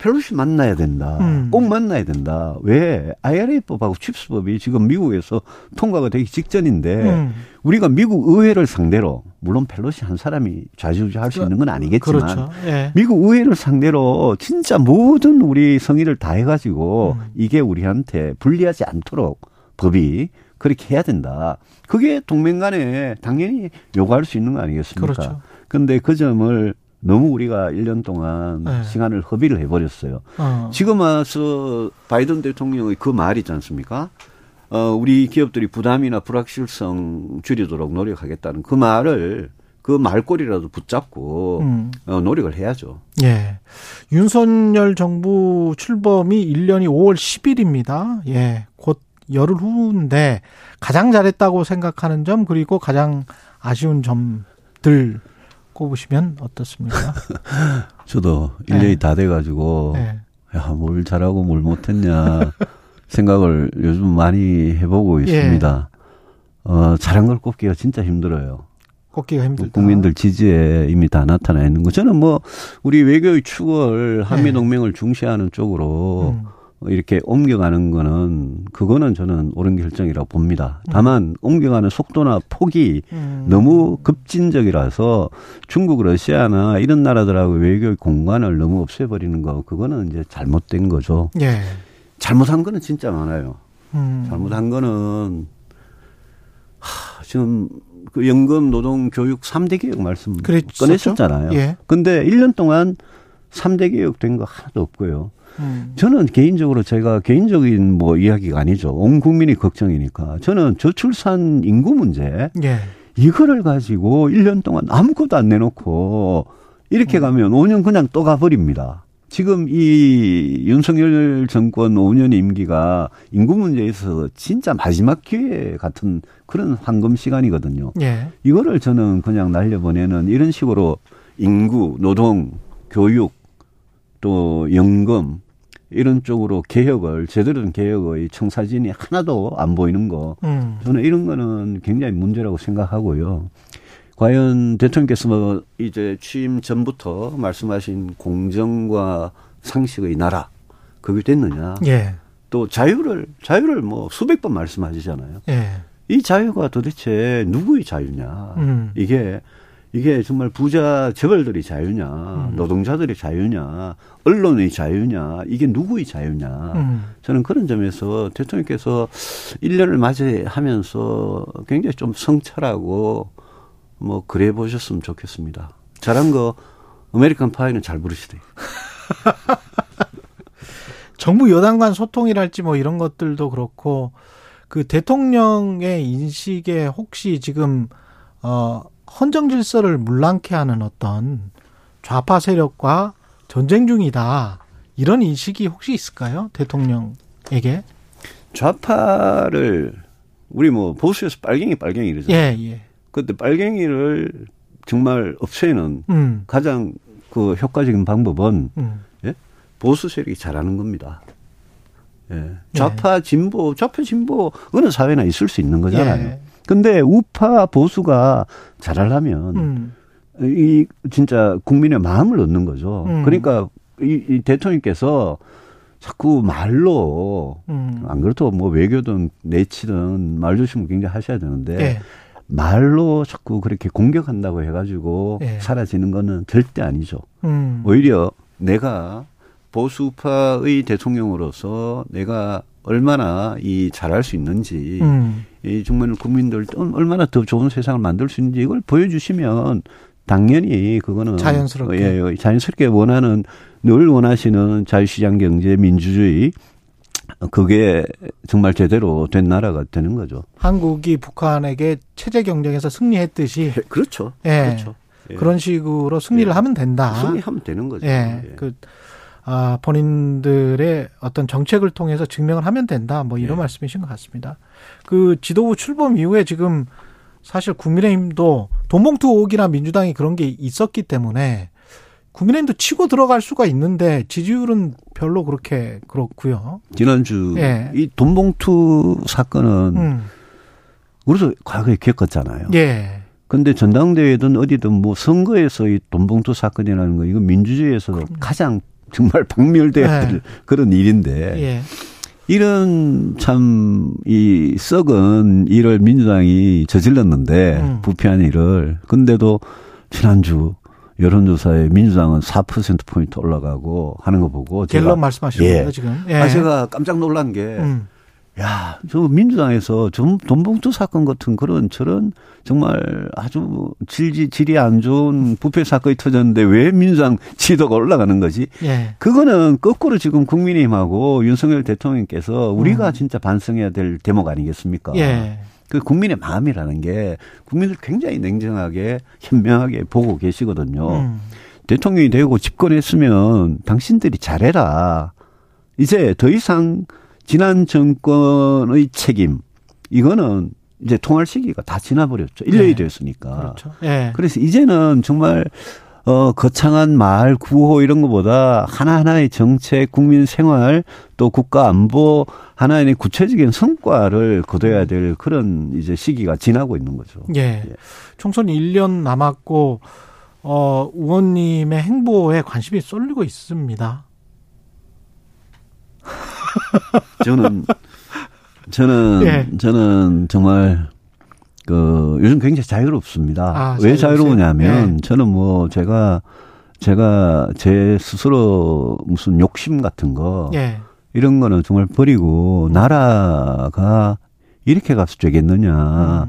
펠로시 만나야 된다. 음. 꼭 만나야 된다. 왜 IRA법하고 CHIPS법이 지금 미국에서 통과가 되기 직전인데 음. 우리가 미국 의회를 상대로 물론 펠로시 한 사람이 좌지우지할 수 있는 건 아니겠지만 그렇죠. 예. 미국 의회를 상대로 진짜 모든 우리 성의를 다해가지고 음. 이게 우리한테 불리하지 않도록 법이 그렇게 해야 된다. 그게 동맹 간에 당연히 요구할 수 있는 거 아니겠습니까? 그렇죠. 근데 그 점을 너무 우리가 1년 동안 네. 시간을 허비를 해버렸어요. 어. 지금 와서 바이든 대통령의 그말 있지 않습니까? 어, 우리 기업들이 부담이나 불확실성 줄이도록 노력하겠다는 그 말을 그 말꼬리라도 붙잡고 음. 어, 노력을 해야죠. 예. 윤석열 정부 출범이 1년이 5월 10일입니다. 예. 곧 열흘 후인데 가장 잘했다고 생각하는 점 그리고 가장 아쉬운 점들 꼽으시면 어떻습니까? 저도 1년이 네. 다 돼가지고 네. 야뭘 잘하고 뭘 못했냐 생각을 요즘 많이 해보고 예. 있습니다. 예. 어, 잘한 걸 꼽기가 진짜 힘들어요. 꼽기가 힘들다. 국민들 지지에 이미 다 나타나 있는 거. 저는 뭐 우리 외교의 축을 한미 동맹을 네. 중시하는 쪽으로 음. 이렇게 옮겨가는 거는 그거는 저는 옳은 결정이라고 봅니다. 다만 음. 옮겨가는 속도나 폭이 음. 너무 급진적이라서 중국, 러시아나 이런 나라들하고 외교 공간을 너무 없애버리는 거 그거는 이제 잘못된 거죠. 예. 잘못한 거는 진짜 많아요. 음. 잘못한 거는 하, 지금 그 연금, 노동, 교육 3대 개혁 말씀 그랬었죠? 꺼냈었잖아요. 예. 근데 1년 동안 3대 개혁 된 거 하나도 없고요. 음. 저는 개인적으로 제가 개인적인 뭐 이야기가 아니죠. 온 국민이 걱정이니까. 저는 저출산 인구 문제 예. 이거를 가지고 1년 동안 아무것도 안 내놓고 이렇게 음. 가면 5년 그냥 또 가버립니다. 지금 이 윤석열 정권 5년 임기가 인구 문제에 있어서 진짜 마지막 기회 같은 그런 황금 시간이거든요. 예. 이거를 저는 그냥 날려보내는 이런 식으로 인구, 노동, 교육, 또 연금 이런 쪽으로 개혁을 제대로 된 개혁의 청사진이 하나도 안 보이는 거 음. 저는 이런 거는 굉장히 문제라고 생각하고요. 과연 대통령께서 뭐 이제 취임 전부터 말씀하신 공정과 상식의 나라 그게 됐느냐? 예. 또 자유를 자유를 뭐 수백 번 말씀하시잖아요. 예. 이 자유가 도대체 누구의 자유냐? 음. 이게 이게 정말 부자 재벌들이 자유냐, 음. 노동자들이 자유냐, 언론의 자유냐, 이게 누구의 자유냐. 음. 저는 그런 점에서 대통령께서 1년을 맞이하면서 굉장히 좀 성찰하고 뭐 그래 보셨으면 좋겠습니다. 잘한 거 American Pie는 잘 부르시대요. 정부 여당 간 소통이랄지 뭐 이런 것들도 그렇고 그 대통령의 인식에 혹시 지금 어 헌정 질서를 물랑케 하는 어떤 좌파 세력과 전쟁 중이다. 이런 인식이 혹시 있을까요? 대통령에게? 좌파를 우리 뭐 보수에서 빨갱이 빨갱이 이러잖아요. 예, 예. 근데 빨갱이를 정말 없애는 음. 가장 그 효과적인 방법은 음. 예? 보수 세력이 잘하는 겁니다. 예. 좌파 진보, 좌파 진보 어느 사회나 있을 수 있는 거잖아요. 예. 근데 우파 보수가 잘하려면 음. 이 진짜 국민의 마음을 얻는 거죠. 음. 그러니까 이, 이 대통령께서 자꾸 말로 음. 안 그렇다고 뭐 외교든 내치든 말 조심을 굉장히 하셔야 되는데 네. 말로 자꾸 그렇게 공격한다고 해가지고 예. 사라지는 거는 절대 아니죠. 음. 오히려 내가 보수파의 대통령으로서 내가 얼마나 이 잘할 수 있는지 음. 이 정말 국민들 얼마나 더 좋은 세상을 만들 수 있는지 이걸 보여주시면 당연히 그거는 자연스럽게 예, 자연스럽게 원하는 늘 원하시는 자유시장 경제 민주주의 그게 정말 제대로 된 나라가 되는 거죠. 한국이 북한에게 체제 경쟁에서 승리했듯이 예, 그렇죠. 예. 그렇죠. 예. 그런 식으로 승리를 예. 하면 된다. 승리하면 되는 거죠. 예. 예. 그 아, 본인들의 어떤 정책을 통해서 증명을 하면 된다. 뭐 이런 예. 말씀이신 것 같습니다. 그 지도부 출범 이후에 지금 사실 국민의힘도 돈봉투 의혹이나 민주당이 그런 게 있었기 때문에 국민의힘도 치고 들어갈 수가 있는데 지지율은 별로 그렇게 그렇고요. 지난주 예. 이 돈봉투 사건은 음. 우리도 과거에 겪었잖아요. 예. 근데 전당대회든 어디든 뭐 선거에서 이 돈봉투 사건이라는 거 이거 민주주의에서도 그럼요. 가장 정말 박멸돼야 될 예. 그런 일인데 예. 이런 참 이 썩은 일을 민주당이 저질렀는데 음. 부패한 일을 근데도 지난주 여론조사에 민주당은 4% 포인트 올라가고 하는 거 보고 갤럽 말씀하시는 예. 거예요 지금? 예. 아 제가 깜짝 놀란 게. 음. 야, 저 민주당에서 좀 돈봉투 사건 같은 그런 저런 정말 아주 질지 질이 안 좋은 부패 사건이 터졌는데 왜 민주당 지도가 올라가는 거지? 예. 그거는 거꾸로 지금 국민의힘하고 윤석열 대통령께서 우리가 음. 진짜 반성해야 될 대목 아니겠습니까? 예. 그 국민의 마음이라는 게 국민들 굉장히 냉정하게 현명하게 보고 계시거든요. 음. 대통령이 되고 집권했으면 당신들이 잘해라. 이제 더 이상 지난 정권의 책임 이거는 이제 통할 시기가 다 지나버렸죠. 1년이 네. 됐으니까. 그렇죠. 네. 그래서 이제는 정말 어, 거창한 말, 구호 이런 것보다 하나하나의 정책, 국민 생활, 또 국가 안보 하나의 구체적인 성과를 거둬야 될 그런 이제 시기가 지나고 있는 거죠. 예. 예. 총선 1년 남았고, 어, 의원님의 행보에 관심이 쏠리고 있습니다. 저는, 저는, 예. 저는 정말 그 요즘 굉장히 자유롭습니다. 아, 왜 자유로우냐면 네. 저는 뭐 제가 제가 제 스스로 무슨 욕심 같은 거 네. 이런 거는 정말 버리고 음. 나라가 이렇게 가서 되겠느냐라는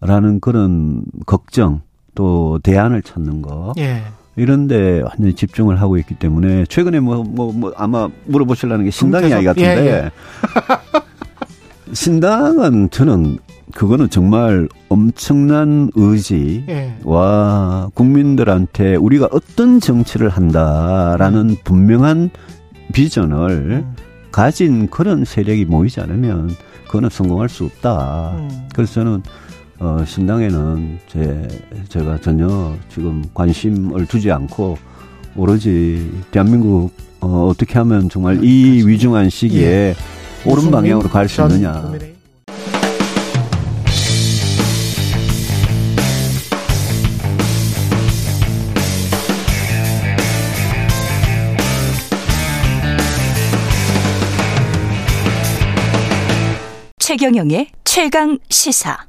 음. 그런 걱정 또 대안을 찾는 거 네. 이런데 완전히 집중을 하고 있기 때문에 최근에 뭐 뭐 뭐 뭐 아마 물어보시려는 게 신당 이야기 같은데 예, 예. 신당은 저는 그거는 정말 엄청난 의지와 예. 국민들한테 우리가 어떤 정치를 한다라는 음. 분명한 비전을 음. 가진 그런 세력이 모이지 않으면 그거는 성공할 수 없다. 음. 그래서 저는 어, 신당에는 제, 제가 전혀 지금 관심을 두지 않고 오로지 대한민국 어, 어떻게 하면 정말 이 위중한 시기에 예. 옳은 방향으로 갈 수 있느냐. 최경영의 최강 시사.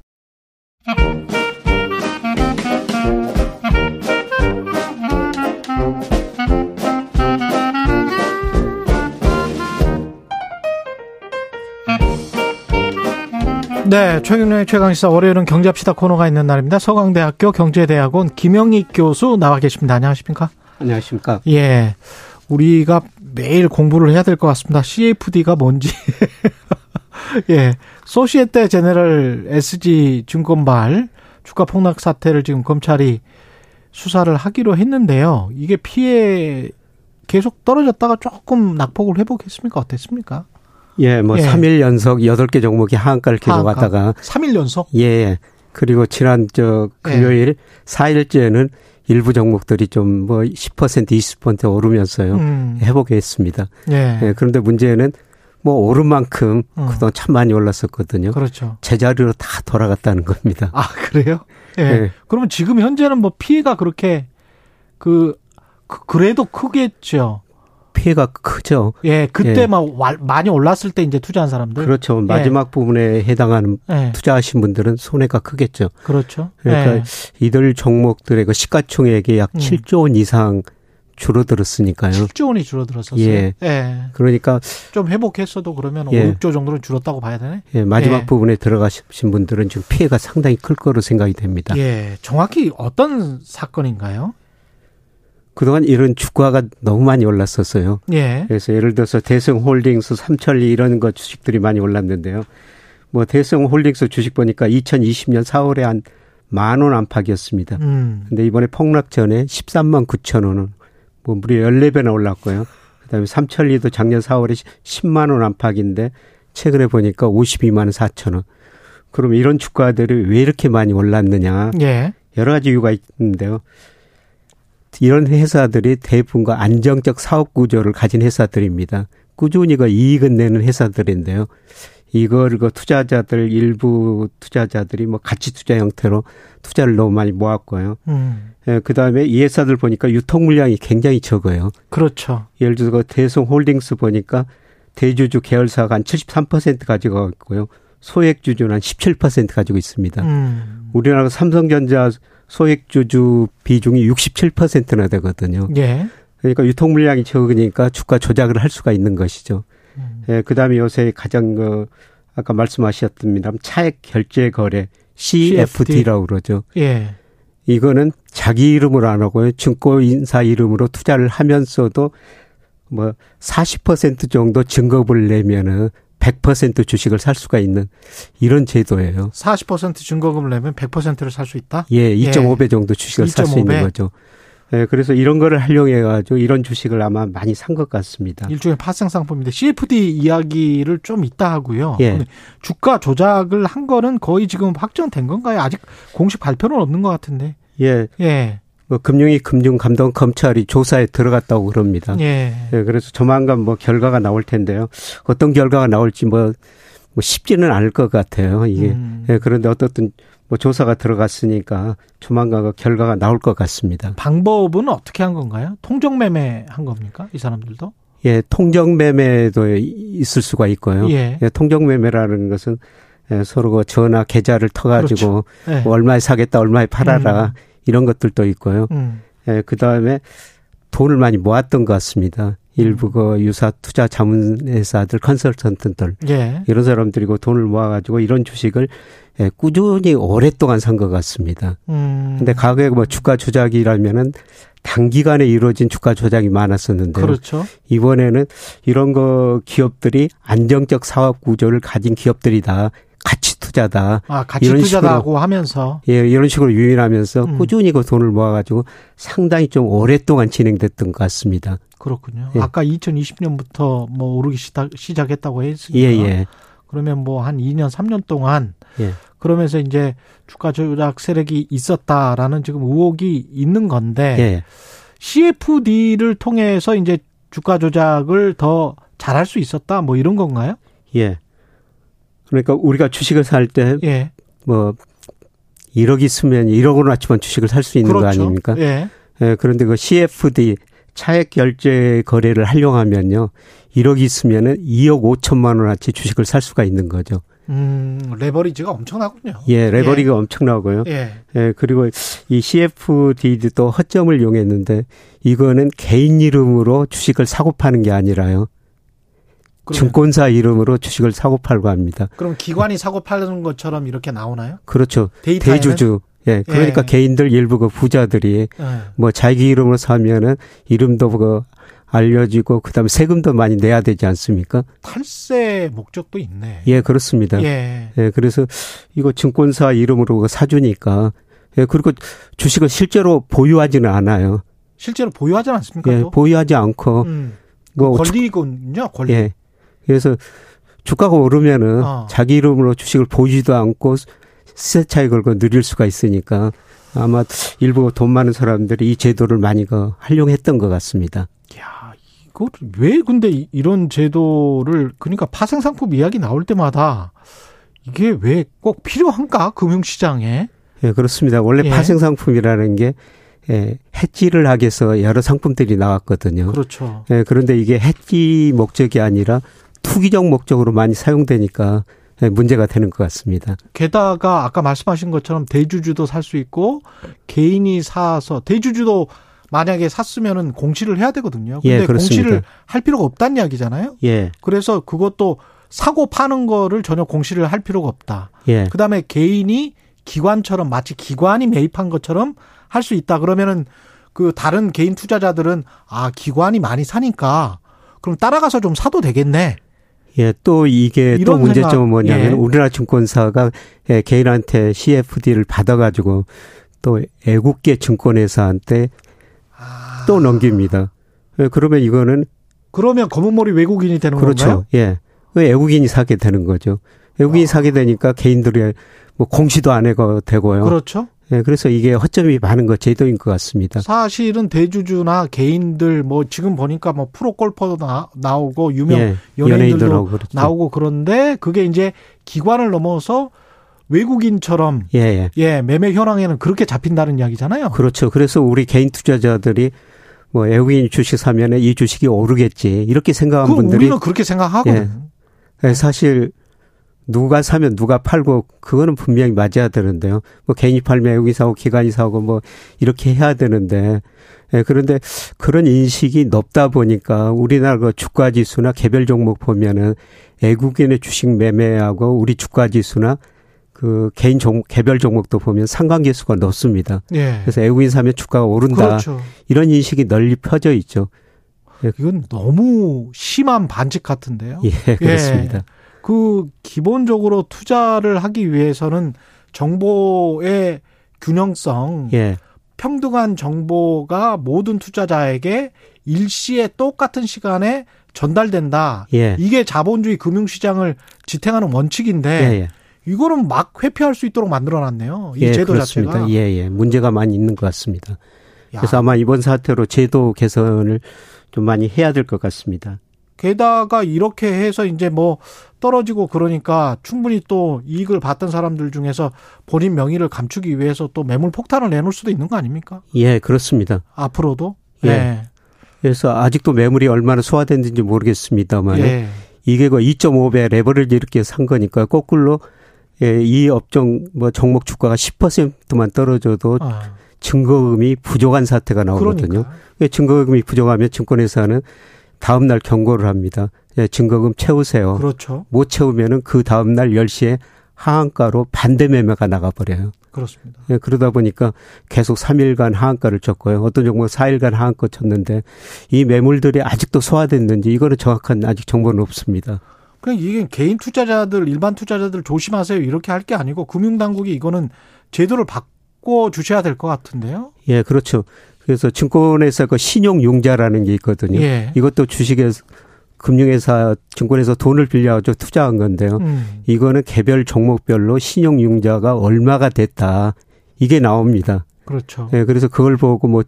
네, 최경영의 최강시사 월요일은 경제합시다 코너가 있는 날입니다. 서강대학교 경제대학원 김영익 교수 나와 계십니다. 안녕하십니까? 안녕하십니까? 예, 우리가 매일 공부를 해야 될 것 같습니다. CFD가 뭔지 예. 소시에테 제네럴 SG 증권발 주가 폭락 사태를 지금 검찰이 수사를 하기로 했는데요. 이게 피해 계속 떨어졌다가 조금 낙폭을 회복했습니까? 어땠습니까? 예, 뭐 예. 3일 연속 8개 종목이 하한가를 기록하다가 3일 연속? 예. 그리고 지난 저 금요일 예. 4일째는 일부 종목들이 좀 뭐 10% 20% 오르면서요. 음. 회복했습니다. 예. 예. 그런데 문제는 뭐 오른 만큼 어. 그동안 참 많이 올랐었거든요. 그렇죠. 제자리로 다 돌아갔다는 겁니다. 아 그래요? 예. 네. 그러면 지금 현재는 뭐 피해가 그렇게 그, 그 그래도 크겠죠. 피해가 크죠. 예, 그때 예. 막 많이 올랐을 때 이제 투자한 사람들. 그렇죠. 마지막 예. 부분에 해당하는 예. 투자하신 분들은 손해가 크겠죠. 그렇죠. 그러니까 예. 이들 종목들의 그 시가총액이 약 음. 7조 원 이상 줄어들었으니까요. 7조 원이 줄어들었었어요. 예. 예. 그러니까 좀 회복했어도 그러면 예. 5, 6조 정도는 줄었다고 봐야 되네. 예. 마지막 예. 부분에 들어가신 분들은 지금 피해가 상당히 클 거로 생각이 됩니다. 예. 정확히 어떤 사건인가요? 그동안 이런 주가가 너무 많이 올랐었어요. 예. 그래서 예를 들어서 대성홀딩스, 삼천리 이런 거 주식들이 많이 올랐는데요. 뭐 대성홀딩스 주식 보니까 2020년 4월에 한 만 원 안팎이었습니다. 음. 근데 이번에 폭락 전에 13만 9천 원은 뭐 무려 14배나 올랐고요. 그다음에 삼천리도 작년 4월에 10만 원 안팎인데 최근에 보니까 52만 원 4천 원. 그럼 이런 주가들이 왜 이렇게 많이 올랐느냐? 예. 여러 가지 이유가 있는데요. 이런 회사들이 대부분과 안정적 사업 구조를 가진 회사들입니다. 꾸준히 그 이익은 내는 회사들인데요. 이걸 그 투자자들 일부 투자자들이 뭐 가치 투자 형태로 투자를 너무 많이 모았고요. 음. 예, 그 다음에 이 회사들 보니까 유통 물량이 굉장히 적어요. 그렇죠. 예를 들어서 그 대성 홀딩스 보니까 대주주 계열사가 한 73% 가지고 있고요. 소액 주주는 한 17% 가지고 있습니다. 음. 우리나라 삼성전자 소액 주주 비중이 67%나 되거든요. 예. 그러니까 유통 물량이 적으니까 주가 조작을 할 수가 있는 것이죠. 음. 예, 그다음에 요새 가장 그 아까 말씀하셨습니다. 차액 결제 거래 CFD라고 그러죠. 예. 이거는 자기 이름으로 안 하고요. 증권인사 이름으로 투자를 하면서도 뭐 40% 정도 증거를 내면은 100% 주식을 살 수가 있는 이런 제도예요. 40% 증거금을 내면 100%를 살 수 있다? 예, 2.5배 예. 정도 주식을 살 수 있는 거죠. 예, 그래서 이런 거를 활용해 가지고 이런 주식을 아마 많이 산 것 같습니다. 일종의 파생 상품인데 CFD 이야기를 좀 있다 하고요. 예. 주가 조작을 한 거는 거의 지금 확정된 건가요? 아직 공식 발표는 없는 것 같은데. 예. 예. 뭐 금융위 금융감독 검찰이 조사에 들어갔다고 그럽니다. 예. 예. 그래서 조만간 뭐 결과가 나올 텐데요. 어떤 결과가 나올지 뭐, 뭐 쉽지는 않을 것 같아요. 이게. 음. 예. 그런데 어떻든 뭐 조사가 들어갔으니까 조만간 그 결과가 나올 것 같습니다. 방법은 어떻게 한 건가요? 통정매매 한 겁니까? 이 사람들도? 예, 통정매매도 있을 수가 있고요. 예. 예 통정매매라는 것은 예, 서로 그 전화 계좌를 터가지고 그렇죠. 예. 뭐 얼마에 사겠다, 얼마에 팔아라. 음. 이런 것들도 있고요. 음. 예, 그 다음에 돈을 많이 모았던 것 같습니다. 일부 음. 그 유사 투자 자문회사들, 컨설턴트들 예. 이런 사람들이고 돈을 모아가지고 이런 주식을 예, 꾸준히 오랫동안 산 것 같습니다. 음. 근데 과거에 뭐 주가 조작이라면은 단기간에 이루어진 주가 조작이 많았었는데 그렇죠. 이번에는 이런 거 기업들이 안정적 사업 구조를 가진 기업들이다. 가치 투자다. 아, 가치 이런 투자다고 식으로, 하면서. 예, 이런 식으로 유인하면서 음. 꾸준히 그 돈을 모아 가지고 상당히 좀 오랫동안 진행됐던 것 같습니다. 그렇군요. 예. 아까 2020년부터 뭐 오르기 시작, 시작 했다고 했으니까. 예, 예. 그러면 뭐 한 2년, 3년 동안. 예. 그러면서 이제 주가 조작 세력이 있었다라는 지금 의혹이 있는 건데. 예. CFD를 통해서 이제 주가 조작을 더 잘할 수 있었다 뭐 이런 건가요? 예. 그러니까 우리가 주식을 살때 예. 뭐 1억 있으면 1억으로 낮추면 주식을 살 수 있는 그렇죠. 거 아닙니까? 예. 예. 그런데 그 CFD 차액 결제 거래를 활용하면요. 1억 있으면은 2억 5천만 원어치 주식을 살 수가 있는 거죠. 음, 레버리지가 엄청나군요. 예, 레버리가 예. 엄청나고요. 예. 예, 그리고 이 CFD도 허점을 이용했는데 이거는 개인 이름으로 주식을 사고 파는 게 아니라요. 증권사 이름으로 주식을 사고 팔고 합니다. 그럼 기관이 사고 파는 것처럼 이렇게 나오나요? 그렇죠. 데이터에는? 대주주. 예. 그러니까 예. 개인들 일부 그 부자들이 예. 뭐 자기 이름으로 사면은 이름도 그 알려지고 그다음에 세금도 많이 내야 되지 않습니까? 탈세 목적도 있네. 예, 그렇습니다. 예. 예, 그래서 이거 증권사 이름으로 그 사주니까 예, 그리고 주식을 실제로 보유하지는 않아요. 실제로 보유하지 않습니까? 예, 보유하지 않고 음. 뭐 권리군요, 권리. 예. 그래서 주가가 오르면은 어. 자기 이름으로 주식을 보지도 않고 시세 차익 걸고 누릴 수가 있으니까 아마 일부 돈 많은 사람들이 이 제도를 많이 그 활용했던 것 같습니다. 야, 이거 왜 근데 이런 제도를 그러니까 파생 상품 이야기 나올 때마다 이게 왜 꼭 필요한가 금융시장에? 예, 그렇습니다. 원래 예. 파생 상품이라는 게 예, 해지를 하기 위해서 여러 상품들이 나왔거든요. 그렇죠. 예, 그런데 이게 해지 목적이 아니라 투기적 목적으로 많이 사용되니까 예, 문제가 되는 것 같습니다. 게다가 아까 말씀하신 것처럼 대주주도 살 수 있고 개인이 사서 대주주도 만약에 샀으면은 공시를 해야 되거든요. 근데 예, 공시를 할 필요가 없다는 이야기잖아요. 예. 그래서 그것도 사고 파는 거를 전혀 공시를 할 필요가 없다. 예. 그다음에 개인이 기관처럼 마치 기관이 매입한 것처럼 할 수 있다. 그러면은 그 다른 개인 투자자들은 아 기관이 많이 사니까 그럼 따라가서 좀 사도 되겠네. 예, 또 이게 또 문제점은 뭐냐면 예. 우리나라 증권사가 예, 개인한테 CFD를 받아가지고 또 애국계 증권회사한테 아. 또 넘깁니다. 예, 그러면 이거는 그러면 검은머리 외국인이 되는 그렇죠. 건가요? 예, 외국인이 사게 되는 거죠. 외국인이 아. 사게 되니까 개인들의 뭐 공시도 안 해가 되고요. 그렇죠. 예, 그래서 이게 허점이 많은 것 제도인 것 같습니다. 사실은 대주주나 개인들 뭐 지금 보니까 뭐 프로 골퍼도 나, 오고 유명 예, 연예인들도 나오고, 그렇죠. 나오고 그런데 그게 이제 기관을 넘어서 외국인처럼 예, 예. 예, 매매 현황에는 그렇게 잡힌다는 이야기잖아요. 그렇죠. 그래서 우리 개인 투자자들이 뭐 외국인 주식 사면은 이 주식이 오르겠지 이렇게 생각한 분들이 우리는 그렇게 생각하거든요. 예. 예, 사실 누가 사면 누가 팔고 그거는 분명히 맞아야 되는데요. 뭐 개인이 팔면 외국인 사고 기관이 사고 뭐 이렇게 해야 되는데 예, 그런데 그런 인식이 높다 보니까 우리나라 그 주가 지수나 개별 종목 보면은 외국인의 주식 매매하고 우리 주가 지수나 그 개인 종 개별 종목도 보면 상관계수가 높습니다. 예. 그래서 외국인 사면 주가가 오른다. 그렇죠. 이런 인식이 널리 펴져 있죠. 예. 이건 너무 심한 반칙 같은데요. 예, 그렇습니다. 예. 그 기본적으로 투자를 하기 위해서는 정보의 균형성, 예. 평등한 정보가 모든 투자자에게 일시에 똑같은 시간에 전달된다. 예. 이게 자본주의 금융시장을 지탱하는 원칙인데 예, 예. 이거는 막 회피할 수 있도록 만들어놨네요. 이 예, 제도 그렇습니다. 자체가. 예, 예. 문제가 많이 있는 것 같습니다. 야. 그래서 아마 이번 사태로 제도 개선을 좀 많이 해야 될 것 같습니다. 게다가 이렇게 해서 이제 뭐 떨어지고 그러니까 충분히 또 이익을 받던 사람들 중에서 본인 명의를 감추기 위해서 또 매물 폭탄을 내놓을 수도 있는 거 아닙니까? 예, 그렇습니다. 앞으로도? 예. 예. 그래서 아직도 매물이 얼마나 소화됐는지 모르겠습니다만 예. 이게 그 2.5배 레버를 이렇게 산 거니까 거꾸로 예, 이 업종 뭐 종목 주가가 10%만 떨어져도 아. 증거금이 부족한 사태가 나오거든요. 그러니까. 증거금이 부족하면 증권회사는 다음 날 경고를 합니다. 예, 증거금 채우세요. 그렇죠. 못 채우면은 그 다음 날 10시에 하한가로 반대 매매가 나가버려요. 그렇습니다. 예, 그러다 보니까 계속 3일간 하한가를 쳤고요. 어떤 종목 4일간 하한가 쳤는데 이 매물들이 아직도 소화됐는지 이거는 정확한 아직 정보는 없습니다. 그냥 이게 개인 투자자들, 일반 투자자들 조심하세요. 이렇게 할 게 아니고 금융당국이 이거는 제도를 바꿔 주셔야 될 것 같은데요. 예, 그렇죠. 그래서 증권회사 그 신용융자라는 게 있거든요. 예. 이것도 주식에서 금융회사 증권에서 돈을 빌려가지고 투자한 건데요. 음. 이거는 개별 종목별로 신용융자가 얼마가 됐다. 이게 나옵니다. 그렇죠. 예, 그래서 그걸 보고 뭐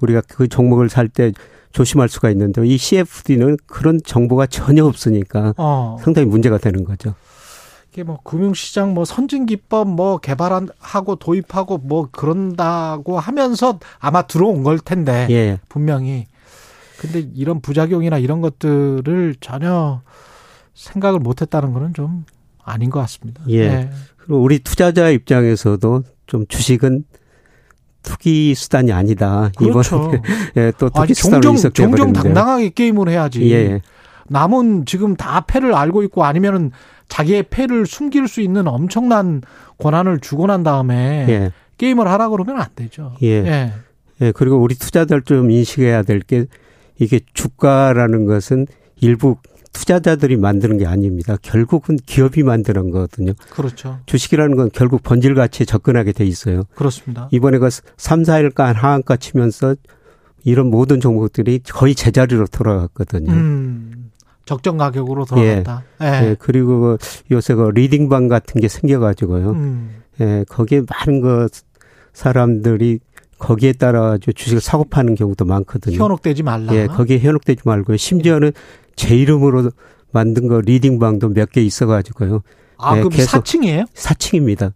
우리가 그 종목을 살 때 조심할 수가 있는데 이 CFD는 그런 정보가 전혀 없으니까 어. 상당히 문제가 되는 거죠. 이게 뭐 금융시장 뭐 선진 기법 뭐 개발하고 도입하고 뭐 그런다고 하면서 아마 들어온 걸 텐데 예. 분명히 근데 이런 부작용이나 이런 것들을 전혀 생각을 못했다는 거는 좀 아닌 것 같습니다. 예. 네. 그리고 우리 투자자 입장에서도 좀 주식은 투기 수단이 아니다. 그렇죠. 이번 예, 또 투기 수단으로 종종, 종종 당당하게 게임을 해야지. 예. 남은 지금 다 패를 알고 있고 아니면은 자기의 패를 숨길 수 있는 엄청난 권한을 주고 난 다음에 예. 게임을 하라 그러면 안 되죠. 예. 예. 예. 그리고 우리 투자자들 좀 인식해야 될 게 이게 주가라는 것은 일부 투자자들이 만드는 게 아닙니다. 결국은 기업이 만드는 거거든요. 그렇죠. 주식이라는 건 결국 번질 가치에 접근하게 돼 있어요. 그렇습니다. 이번에 그 3, 4일간 하한가 치면서 이런 모든 종목들이 거의 제자리로 돌아갔거든요. 음. 적정 가격으로 돌아갔다. 예. 예. 예. 그리고 그 요새 그 리딩방 같은 게 생겨가지고요. 음. 예. 거기에 많은 그 사람들이 거기에 따라 주식을 사고 파는 경우도 많거든요. 현혹되지 말라. 예. 거기에 현혹되지 말고요. 심지어는 제 이름으로 만든 거 리딩방도 몇 개 있어가지고요. 아, 예, 그럼 계속 4층이에요? 4층입니다.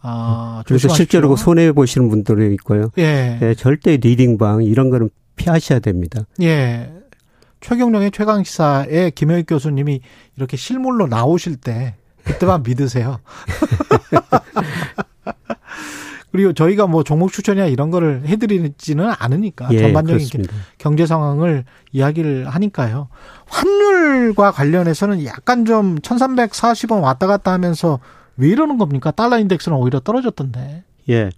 아, 그래서 실제로 손해 보시는 분들이 있고요. 예. 예. 절대 리딩방 이런 거는 피하셔야 됩니다. 예. 최경령의 최강 시사에 김영익 교수님이 이렇게 실물로 나오실 때 그때만 믿으세요. 그리고 저희가 뭐 종목 추천이나 이런 거를 해드리지는 않으니까 예, 전반적인 그렇습니다. 경제 상황을 이야기를 하니까요. 환율과 관련해서는 약간 좀 1340원 왔다 갔다 하면서 왜 이러는 겁니까? 달러 인덱스는 오히려 떨어졌던데. 예.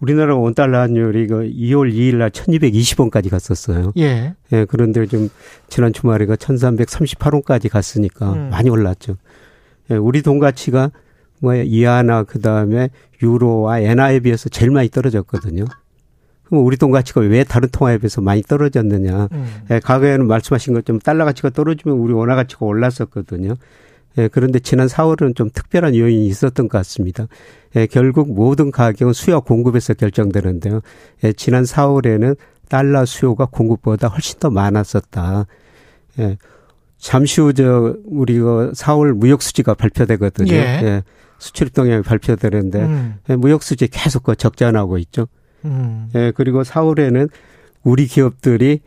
우리나라 원달러 환율이 그 2월 2일 날 1220원까지 갔었어요. 예. 예. 그런데 좀 지난 주말에 그 1338원까지 갔으니까 음. 많이 올랐죠. 예, 우리 돈 가치가 뭐 이하나 그다음에 유로와 엔화에 비해서 제일 많이 떨어졌거든요. 그럼 우리 돈 가치가 왜 다른 통화에 비해서 많이 떨어졌느냐? 음. 예, 과거에는 말씀하신 것처럼 달러 가치가 떨어지면 우리 원화 가치가 올랐었거든요. 예, 그런데 지난 4월은 좀 특별한 요인이 있었던 것 같습니다. 예, 결국 모든 가격은 수요 공급에서 결정되는데요. 예, 지난 4월에는 달러 수요가 공급보다 훨씬 더 많았었다. 예, 잠시 후 저 우리 가 4월 무역 수지가 발표되거든요. 예. 예. 수출 동향이 발표되는데 음. 예, 무역 수지 계속 그 적자 나고 있죠. 음. 예, 그리고 4월에는 우리 기업들이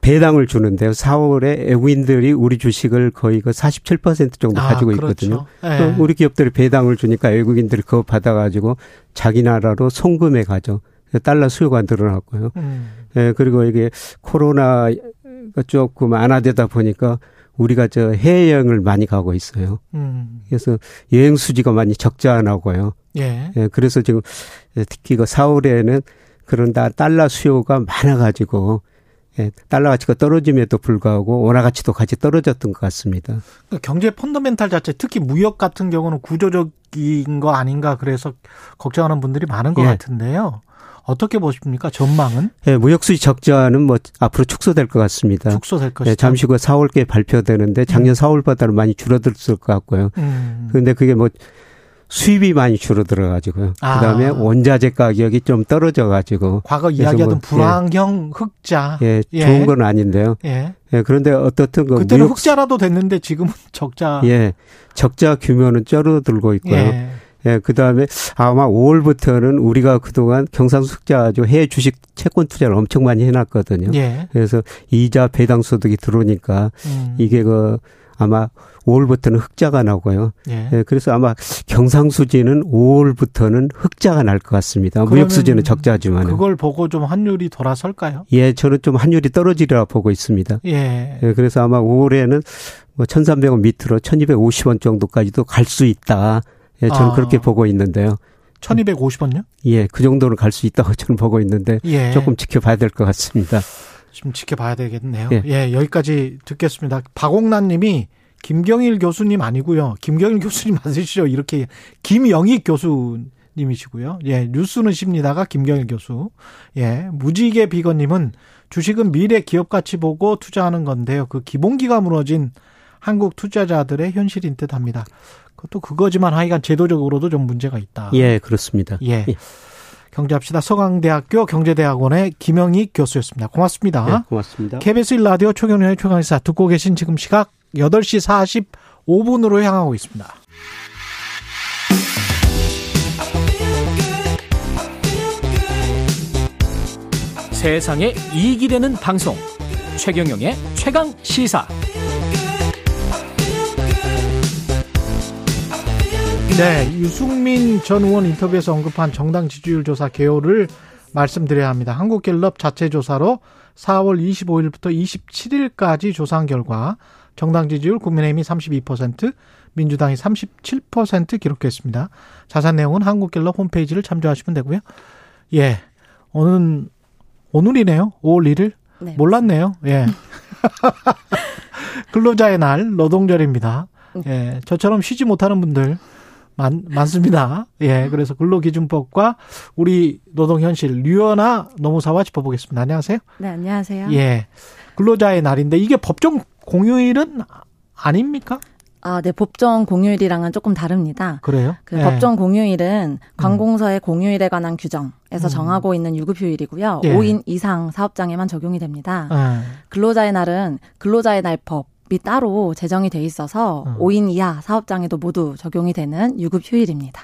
배당을 주는데요. 4월에 외국인들이 우리 주식을 거의 그 47% 정도 아, 가지고 있거든요. 그렇죠. 네. 우리 기업들이 배당을 주니까 외국인들이 그거 받아가지고 자기 나라로 송금해 가죠. 달러 수요가 늘어났고요. 음. 예, 그리고 이게 코로나가 조금 완화되다 보니까 우리가 저 해외여행을 많이 가고 있어요. 음. 그래서 여행 수지가 많이 적자 나고요. 예. 예. 그래서 지금 특히 그 4월에는 그런 다 달러 수요가 많아가지고 예, 달러 가치가 떨어짐에도 불구하고 원화 가치도 같이 떨어졌던 것 같습니다. 그러니까 경제 펀더멘탈 자체 특히 무역 같은 경우는 구조적인 거 아닌가 그래서 걱정하는 분들이 많은 것 예. 같은데요. 어떻게 보십니까? 전망은? 예, 무역 수지 적자는 뭐 앞으로 축소될 것 같습니다. 축소될 것이다. 예, 잠시 후 4월께 발표되는데 작년 음. 4월보다는 많이 줄어들었을 것 같고요. 음. 그런데 그게 뭐 수입이 많이 줄어들어 가지고요. 아. 그다음에 원자재 가격이 좀 떨어져 가지고 과거 이야기하던 뭐, 불황형 예. 흑자 예, 예, 좋은 건 아닌데요. 예. 예 그런데 어떻든 그 그때는 무역... 흑자라도 됐는데 지금은 적자. 예. 적자 규모는 줄어들고 있고요. 예. 예, 그 다음에 아마 5월부터는 우리가 그동안 경상수 흑자 아주 해외 주식 채권 투자를 엄청 많이 해놨거든요. 예. 그래서 이자 배당 소득이 들어오니까 음. 이게 그 아마 5월부터는 흑자가 나고요. 예. 예. 그래서 아마 경상수지는 5월부터는 흑자가 날 것 같습니다. 무역수지는 적자지만. 그걸 보고 좀 환율이 돌아설까요? 예, 저는 좀 환율이 떨어지리라 보고 있습니다. 예. 예 그래서 아마 5월에는 뭐 1,300원 밑으로 1,250원 정도까지도 갈 수 있다. 예, 저는 아. 그렇게 보고 있는데요. 1250원요? 예, 그 정도는 갈 수 있다고 저는 보고 있는데 예. 조금 지켜봐야 될 것 같습니다. 좀 지켜봐야 되겠네요. 예. 예, 여기까지 듣겠습니다. 박옥란 님이 김경일 교수님 아니고요. 김경일 교수님 맞으시죠? 이렇게 김영익 교수님이시고요. 예, 뉴스는 쉽니다가 김경일 교수. 예, 무지개 비건님은 주식은 미래 기업 가치 보고 투자하는 건데요. 그 기본기가 무너진 한국 투자자들의 현실인 듯 합니다. 그것도 그거지만 하여간 제도적으로도 좀 문제가 있다. 예, 그렇습니다. 예. 예. 경제합시다. 서강대학교 경제대학원의 김영익 교수였습니다. 고맙습니다. 네, 고맙습니다. KBS 1라디오 최경련의 최강의사 듣고 계신 지금 시각 8시 45분으로 향하고 있습니다. 세상에 이익이 되는 방송 최경영의 최강 시사 네, 유승민 전 의원 인터뷰에서 언급한 정당 지지율 조사 개요를 말씀드려야 합니다. 한국갤럽 자체 조사로 4월 25일부터 27일까지 조사한 결과 정당 지지율 국민의힘이 32%, 민주당이 37% 기록했습니다. 자세한 내용은 한국갤럽 홈페이지를 참조하시면 되고요. 예. 오늘 오늘이네요. 5월 1일. 네. 몰랐네요. 예. 근로자의 날 노동절입니다. 예. 저처럼 쉬지 못하는 분들 많, 많습니다. 예. 그래서 근로기준법과 우리 노동현실, 류연아 노무사와 짚어보겠습니다. 안녕하세요. 네, 안녕하세요. 예. 근로자의 날인데 이게 법정 공휴일은 아닙니까? 아, 네, 법정 공휴일이랑은 조금 다릅니다. 그래요? 그 네. 법정 공휴일은 관공서의 음. 공휴일에 관한 규정에서 음. 정하고 있는 유급휴일이고요. 예. 5인 이상 사업장에만 적용이 됩니다. 음. 근로자의 날은 근로자의 날법 이 따로 제정이 돼 있어서 음. 5인 이하 사업장에도 모두 적용이 되는 유급 휴일입니다.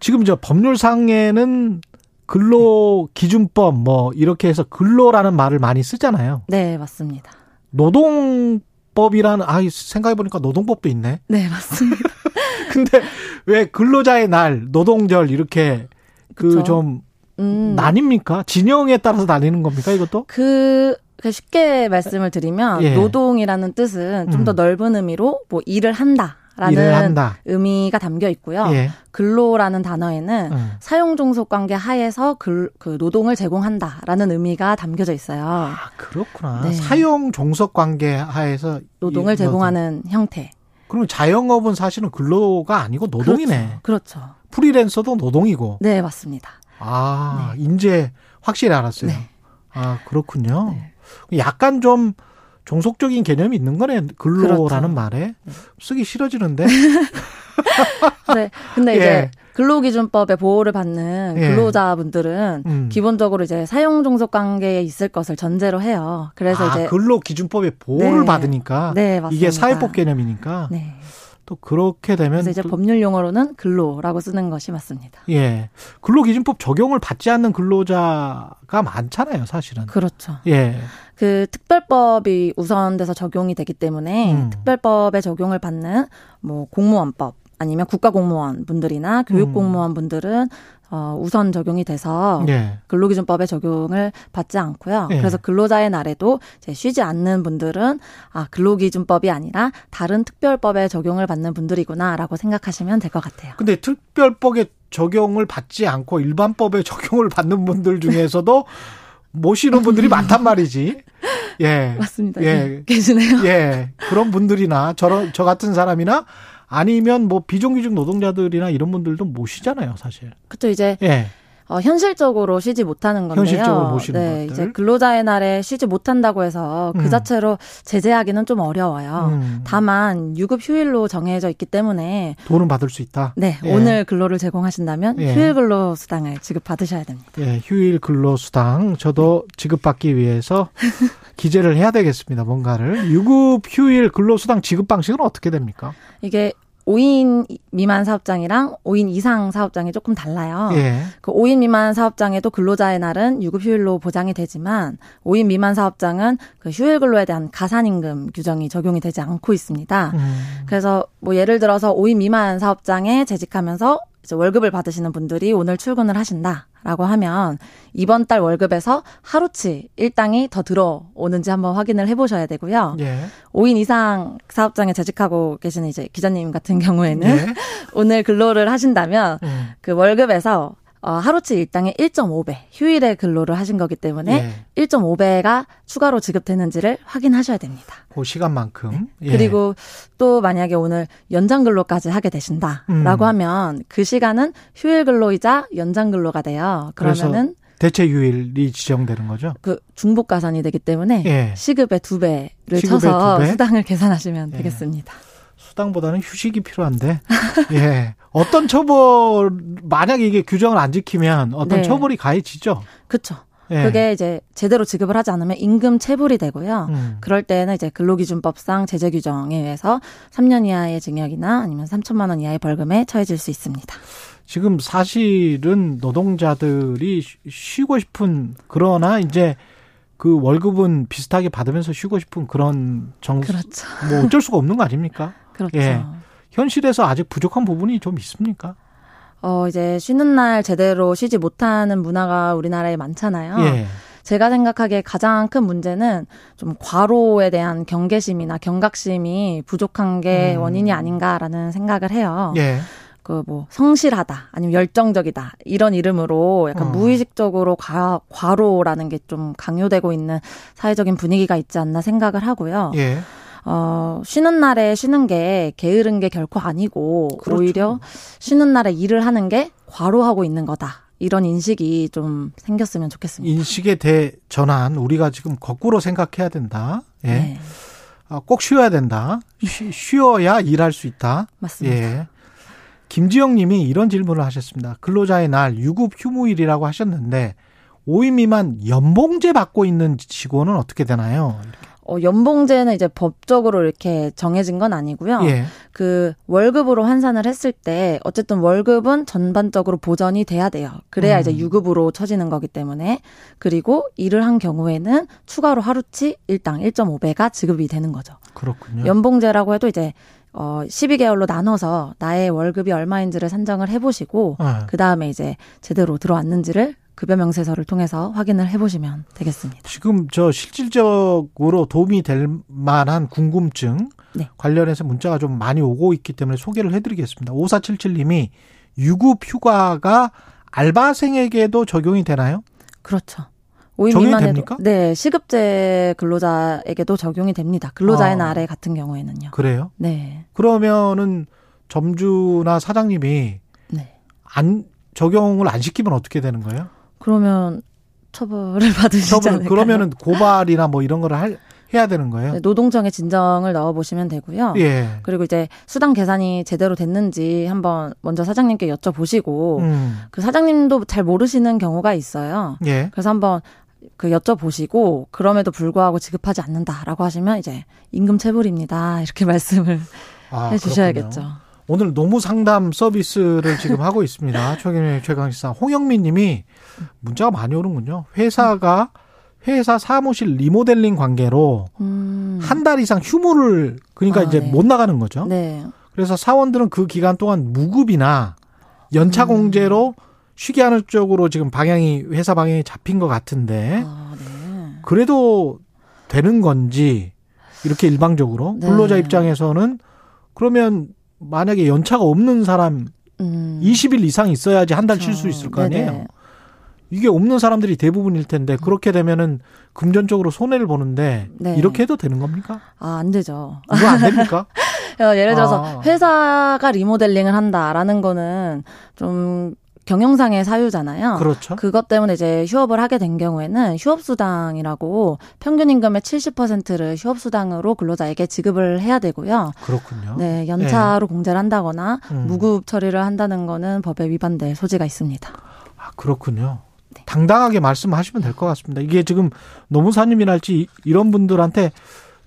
지금 저 법률상에는 근로 기준법 뭐 이렇게 해서 근로라는 말을 많이 쓰잖아요. 네, 맞습니다. 노동법이라는 아 생각해 보니까 노동법도 있네. 네, 맞습니다. 근데 왜 근로자의 날, 노동절 이렇게 그좀 음. 나뉩니까? 진영에 따라서 나뉘는 겁니까 이것도? 그, 그 쉽게 말씀을 드리면 예. 노동이라는 뜻은 좀더 음. 넓은 의미로 뭐 일을 한다. 라는 의미가 담겨 있고요. 예. 근로라는 단어에는 음. 사용 종속 관계 하에서 글, 그 노동을 제공한다라는 의미가 담겨져 있어요. 아, 그렇구나. 네. 사용 종속 관계 하에서 노동을 제공하는 형태. 그러면 자영업은 사실은 근로가 아니고 노동이네. 그렇죠. 그렇죠. 프리랜서도 노동이고. 네, 맞습니다. 아, 네. 이제 확실히 알았어요. 네. 아, 그렇군요. 네. 약간 좀 종속적인 개념이 있는 거네. 근로라는 그렇죠. 말에 네. 쓰기 싫어지는데. 네. 근데 이제 예. 근로기준법의 보호를 받는 예. 근로자분들은 음. 기본적으로 이제 사용 종속 관계에 있을 것을 전제로 해요. 그래서 아, 이제 근로기준법의 보호를 네. 받으니까 네, 이게 사회법 개념이니까. 네. 또 그렇게 되면 그래서 이제 법률 용어로는 근로라고 쓰는 것이 맞습니다. 예. 근로기준법 적용을 받지 않는 근로자가 많잖아요, 사실은. 그렇죠. 예. 그 특별법이 우선돼서 적용이 되기 때문에 음. 특별법에 적용을 받는 뭐 공무원법 아니면 국가공무원 분들이나 교육공무원 분들은 어, 우선 적용이 돼서 예. 근로기준법에 적용을 받지 않고요. 예. 그래서 근로자의 날에도 이제 쉬지 않는 분들은 아 근로기준법이 아니라 다른 특별법에 적용을 받는 분들이구나라고 생각하시면 될 것 같아요. 근데 특별법에 적용을 받지 않고 일반법에 적용을 받는 분들 중에서도 모시는 분들이 많단 말이지. 예. 맞습니다. 예. 계시네요. 예. 그런 분들이나 저런 저 같은 사람이나 아니면 뭐 비정규직 노동자들이나 이런 분들도 모시잖아요, 사실. 그렇죠. 이제 예. 어, 현실적으로 쉬지 못하는 건데요. 현실적으로 모시는 네, 것들. 이제 근로자의 날에 쉬지 못한다고 해서 그 음. 자체로 제재하기는 좀 어려워요. 음. 다만 유급 휴일로 정해져 있기 때문에 돈은 받을 수 있다. 네, 예. 오늘 근로를 제공하신다면 예. 휴일 근로 수당을 지급 받으셔야 됩니다. 예, 휴일 근로 수당 저도 지급받기 위해서 기재를 해야 되겠습니다. 뭔가를 유급 휴일 근로 수당 지급 방식은 어떻게 됩니까? 이게 5인 미만 사업장이랑 5인 이상 사업장이 조금 달라요. 예. 그 5인 미만 사업장에도 근로자의 날은 유급 휴일로 보장이 되지만 5인 미만 사업장은 그 휴일 근로에 대한 가산 임금 규정이 적용이 되지 않고 있습니다. 음. 그래서 뭐 예를 들어서 5인 미만 사업장에 재직하면서 이제 월급을 받으시는 분들이 오늘 출근을 하신다. 라고 하면 이번 달 월급에서 하루치 일당이 더 들어오는지 한번 확인을 해보셔야 되고요. 예. 5인 이상 사업장에 재직하고 계시는 이제 기자님 같은 경우에는 예. 오늘 근로를 하신다면 음. 그 월급에서 어, 하루치 일당의 1.5배 휴일에 근로를 하신 거기 때문에 예. 1.5배가 추가로 지급되는지를 확인하셔야 됩니다. 그 시간만큼. 네. 예. 그리고 또 만약에 오늘 연장 근로까지 하게 되신다라고 음. 하면 그 시간은 휴일 근로이자 연장 근로가 돼요. 그러면은 대체 휴일이 지정되는 거죠? 그 중복 가산이 되기 때문에 예. 시급의 두 배를 쳐서 두 배? 수당을 계산하시면 예. 되겠습니다. 수당보다는 휴식이 필요한데. 예. 어떤 처벌 만약에 이게 규정을 안 지키면 어떤 네. 처벌이 가해지죠. 그렇죠. 예. 그게 이제 제대로 지급을 하지 않으면 임금 체불이 되고요. 음. 그럴 때는 이제 근로기준법상 제재 규정에 의해서 3년 이하의 징역이나 아니면 3천만 원 이하의 벌금에 처해질 수 있습니다. 지금 사실은 노동자들이 쉬고 싶은 그러나 이제 그 월급은 비슷하게 받으면서 쉬고 싶은 그런 정, 그렇죠. 뭐 어쩔 수가 없는 거 아닙니까? 그렇죠. 예. 현실에서 아직 부족한 부분이 좀 있습니까? 어, 이제 쉬는 날 제대로 쉬지 못하는 문화가 우리나라에 많잖아요. 예. 제가 생각하기에 가장 큰 문제는 좀 과로에 대한 경계심이나 경각심이 부족한 게 음. 원인이 아닌가라는 생각을 해요. 예. 그뭐 성실하다 아니면 열정적이다 이런 이름으로 약간 어. 무의식적으로 과, 과로라는 게 좀 강요되고 있는 사회적인 분위기가 있지 않나 생각을 하고요. 예. 어, 쉬는 날에 쉬는 게 게으른 게 결코 아니고 그렇죠. 오히려 쉬는 날에 일을 하는 게 과로하고 있는 거다. 이런 인식이 좀 생겼으면 좋겠습니다. 인식의 대전환 우리가 지금 거꾸로 생각해야 된다. 예. 네. 아, 꼭 쉬어야 된다. 쉬, 쉬어야 일할 수 있다. 맞습니다. 예. 김지영 님이 이런 질문을 하셨습니다. 근로자의 날 유급 휴무일이라고 하셨는데 5인 미만 연봉제 받고 있는 직원은 어떻게 되나요? 이렇게. 어, 연봉제는 이제 법적으로 이렇게 정해진 건 아니고요. 예. 그 월급으로 환산을 했을 때 어쨌든 월급은 전반적으로 보전이 돼야 돼요. 그래야 음. 이제 유급으로 쳐지는 거기 때문에 그리고 일을 한 경우에는 추가로 하루치 일당 1.5배가 지급이 되는 거죠. 그렇군요. 연봉제라고 해도 이제 어 12개월로 나눠서 나의 월급이 얼마인지를 산정을 해 보시고 네. 그다음에 이제 제대로 들어왔는지를 급여 명세서를 통해서 확인을 해보시면 되겠습니다. 지금 저 실질적으로 도움이 될 만한 궁금증 네. 관련해서 문자가 좀 많이 오고 있기 때문에 소개를 해드리겠습니다. 5477님이 유급 휴가가 알바생에게도 적용이 되나요? 그렇죠. 5인 미만에도 네 시급제 근로자에게도 적용이 됩니다. 근로자의 아. 날에 같은 경우에는요. 그래요? 네. 그러면은 점주나 사장님이 네. 안 적용을 안 시키면 어떻게 되는 거예요? 그러면 처벌을 받으시지 않을까요? 그러면은 고발이나 뭐 이런 거를 할, 해야 되는 거예요? 네, 노동청에 진정을 넣어 보시면 되고요. 예. 그리고 이제 수당 계산이 제대로 됐는지 한번 먼저 사장님께 여쭤보시고 음. 그 사장님도 잘 모르시는 경우가 있어요. 예. 그래서 한번 그 여쭤보시고 그럼에도 불구하고 지급하지 않는다라고 하시면 이제 임금 체불입니다. 이렇게 말씀을 아, 해 주셔야겠죠. 오늘 노무 상담 서비스를 지금 하고 있습니다. 최경의 최강시사 홍영민 님이 문자가 많이 오는군요. 회사가 회사 사무실 리모델링 관계로 음. 한달 이상 휴무를 그러니까 아, 이제 네. 못 나가는 거죠. 네. 그래서 사원들은 그 기간 동안 무급이나 연차 음. 공제로 쉬게 하는 쪽으로 지금 방향이 회사 방향이 잡힌 것 같은데 아, 네. 그래도 되는 건지 이렇게 일방적으로 네. 근로자 입장에서는 그러면 만약에 연차가 없는 사람 음. 20일 이상 있어야지 한 달 쉴 수 있을 거 아니에요. 네네. 이게 없는 사람들이 대부분일 텐데 그렇게 되면은 금전적으로 손해를 보는데 네. 이렇게 해도 되는 겁니까? 아, 안 되죠. 이거 안 됩니까? 어, 예를 들어서 아. 회사가 리모델링을 한다라는 거는 좀 경영상의 사유잖아요. 그렇죠. 그것 때문에 이제 휴업을 하게 된 경우에는 휴업수당이라고 평균 임금의 70%를 휴업수당으로 근로자에게 지급을 해야 되고요. 그렇군요. 네, 연차로 네. 공제를 한다거나 음. 무급 처리를 한다는 거는 법에 위반될 소지가 있습니다. 아, 그렇군요. 네. 당당하게 말씀하시면 될 것 같습니다. 이게 지금 노무사님이랄지 이런 분들한테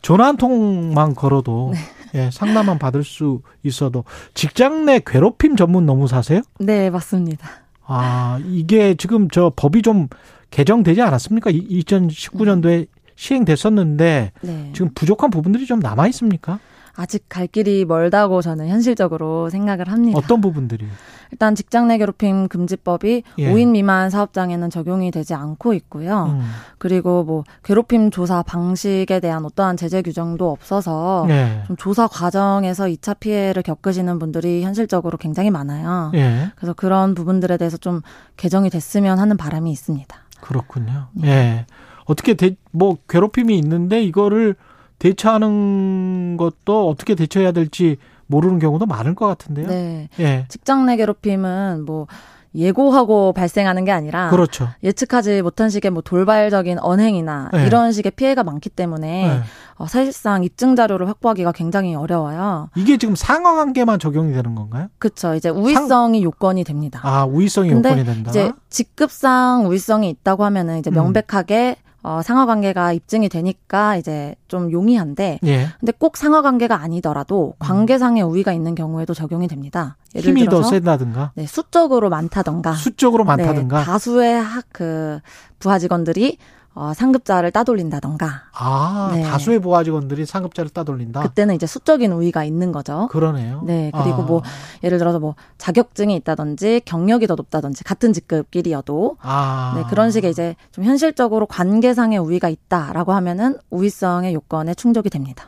전화 한 통만 걸어도 네. 예, 상담만 받을 수 있어도 직장 내 괴롭힘 전문 노무사세요? 네, 맞습니다. 아, 이게 지금 저 법이 좀 개정되지 않았습니까? 2019년도에 시행됐었는데 네. 지금 부족한 부분들이 좀 남아 있습니까? 아직 갈 길이 멀다고 저는 현실적으로 생각을 합니다. 어떤 부분들이? 일단 직장 내 괴롭힘 금지법이 예. 5인 미만 사업장에는 적용이 되지 않고 있고요. 음. 그리고 뭐 괴롭힘 조사 방식에 대한 어떠한 제재 규정도 없어서 예. 좀 조사 과정에서 2차 피해를 겪으시는 분들이 현실적으로 굉장히 많아요. 예. 그래서 그런 부분들에 대해서 좀 개정이 됐으면 하는 바람이 있습니다. 그렇군요. 예. 예. 어떻게 대, 뭐 괴롭힘이 있는데 이거를 대처하는 것도 어떻게 대처해야 될지 모르는 경우도 많을 것 같은데요. 네. 예. 직장 내 괴롭힘은 뭐 예고하고 발생하는 게 아니라 그렇죠. 예측하지 못한 식의 뭐 돌발적인 언행이나 네. 이런 식의 피해가 많기 때문에 네. 어, 사실상 입증 자료를 확보하기가 굉장히 어려워요. 이게 지금 상하 관계만 적용이 되는 건가요? 그렇죠. 이제 우위성이 상... 요건이 됩니다. 아, 우위성이 요건이 된다. 이제 직급상 우위성이 있다고 하면은 이제 음. 명백하게 음. 어, 상하 관계가 입증이 되니까 이제 좀 용이한데 예. 근데 꼭 상하 관계가 아니더라도 관계상의 우위가 있는 경우에도 적용이 됩니다. 예를 힘이 들어서, 더 세다든가 네, 수적으로 많다든가 수적으로 많다든가 네, 다수의 학 그 부하 직원들이 어, 상급자를 따돌린다던가. 아, 네. 다수의 보아 직원들이 상급자를 따돌린다? 그때는 이제 수적인 우위가 있는 거죠. 그러네요. 네. 그리고 아. 뭐, 예를 들어서 뭐, 자격증이 있다든지, 경력이 더 높다든지, 같은 직급끼리여도. 아. 네. 그런 식의 이제 좀 현실적으로 관계상의 우위가 있다라고 하면은 우위성의 요건에 충족이 됩니다.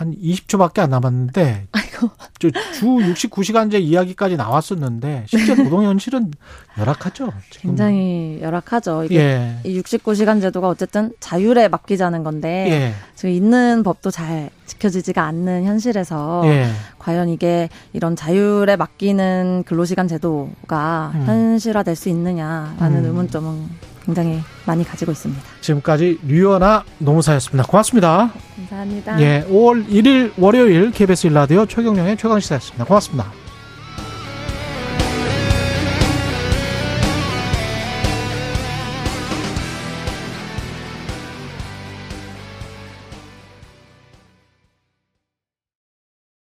한 20초밖에 안 남았는데 아이고. 주 69시간제 이야기까지 나왔었는데 실제 노동 현실은 열악하죠. 지금. 굉장히 열악하죠. 이게 예. 이 69시간 제도가 어쨌든 자율에 맡기자는 건데 예. 지금 있는 법도 잘 지켜지지가 않는 현실에서 예. 과연 이게 이런 자율에 맡기는 근로시간 제도가 음. 현실화될 수 있느냐라는 음. 의문점은 굉장히 많이 가지고 있습니다. 지금까지 류연아 노무사였습니다. 고맙습니다. 감사합니다. 예, 5월 1일 월요일 KBS 일라디오 최경영의 최강시사였습니다. 고맙습니다.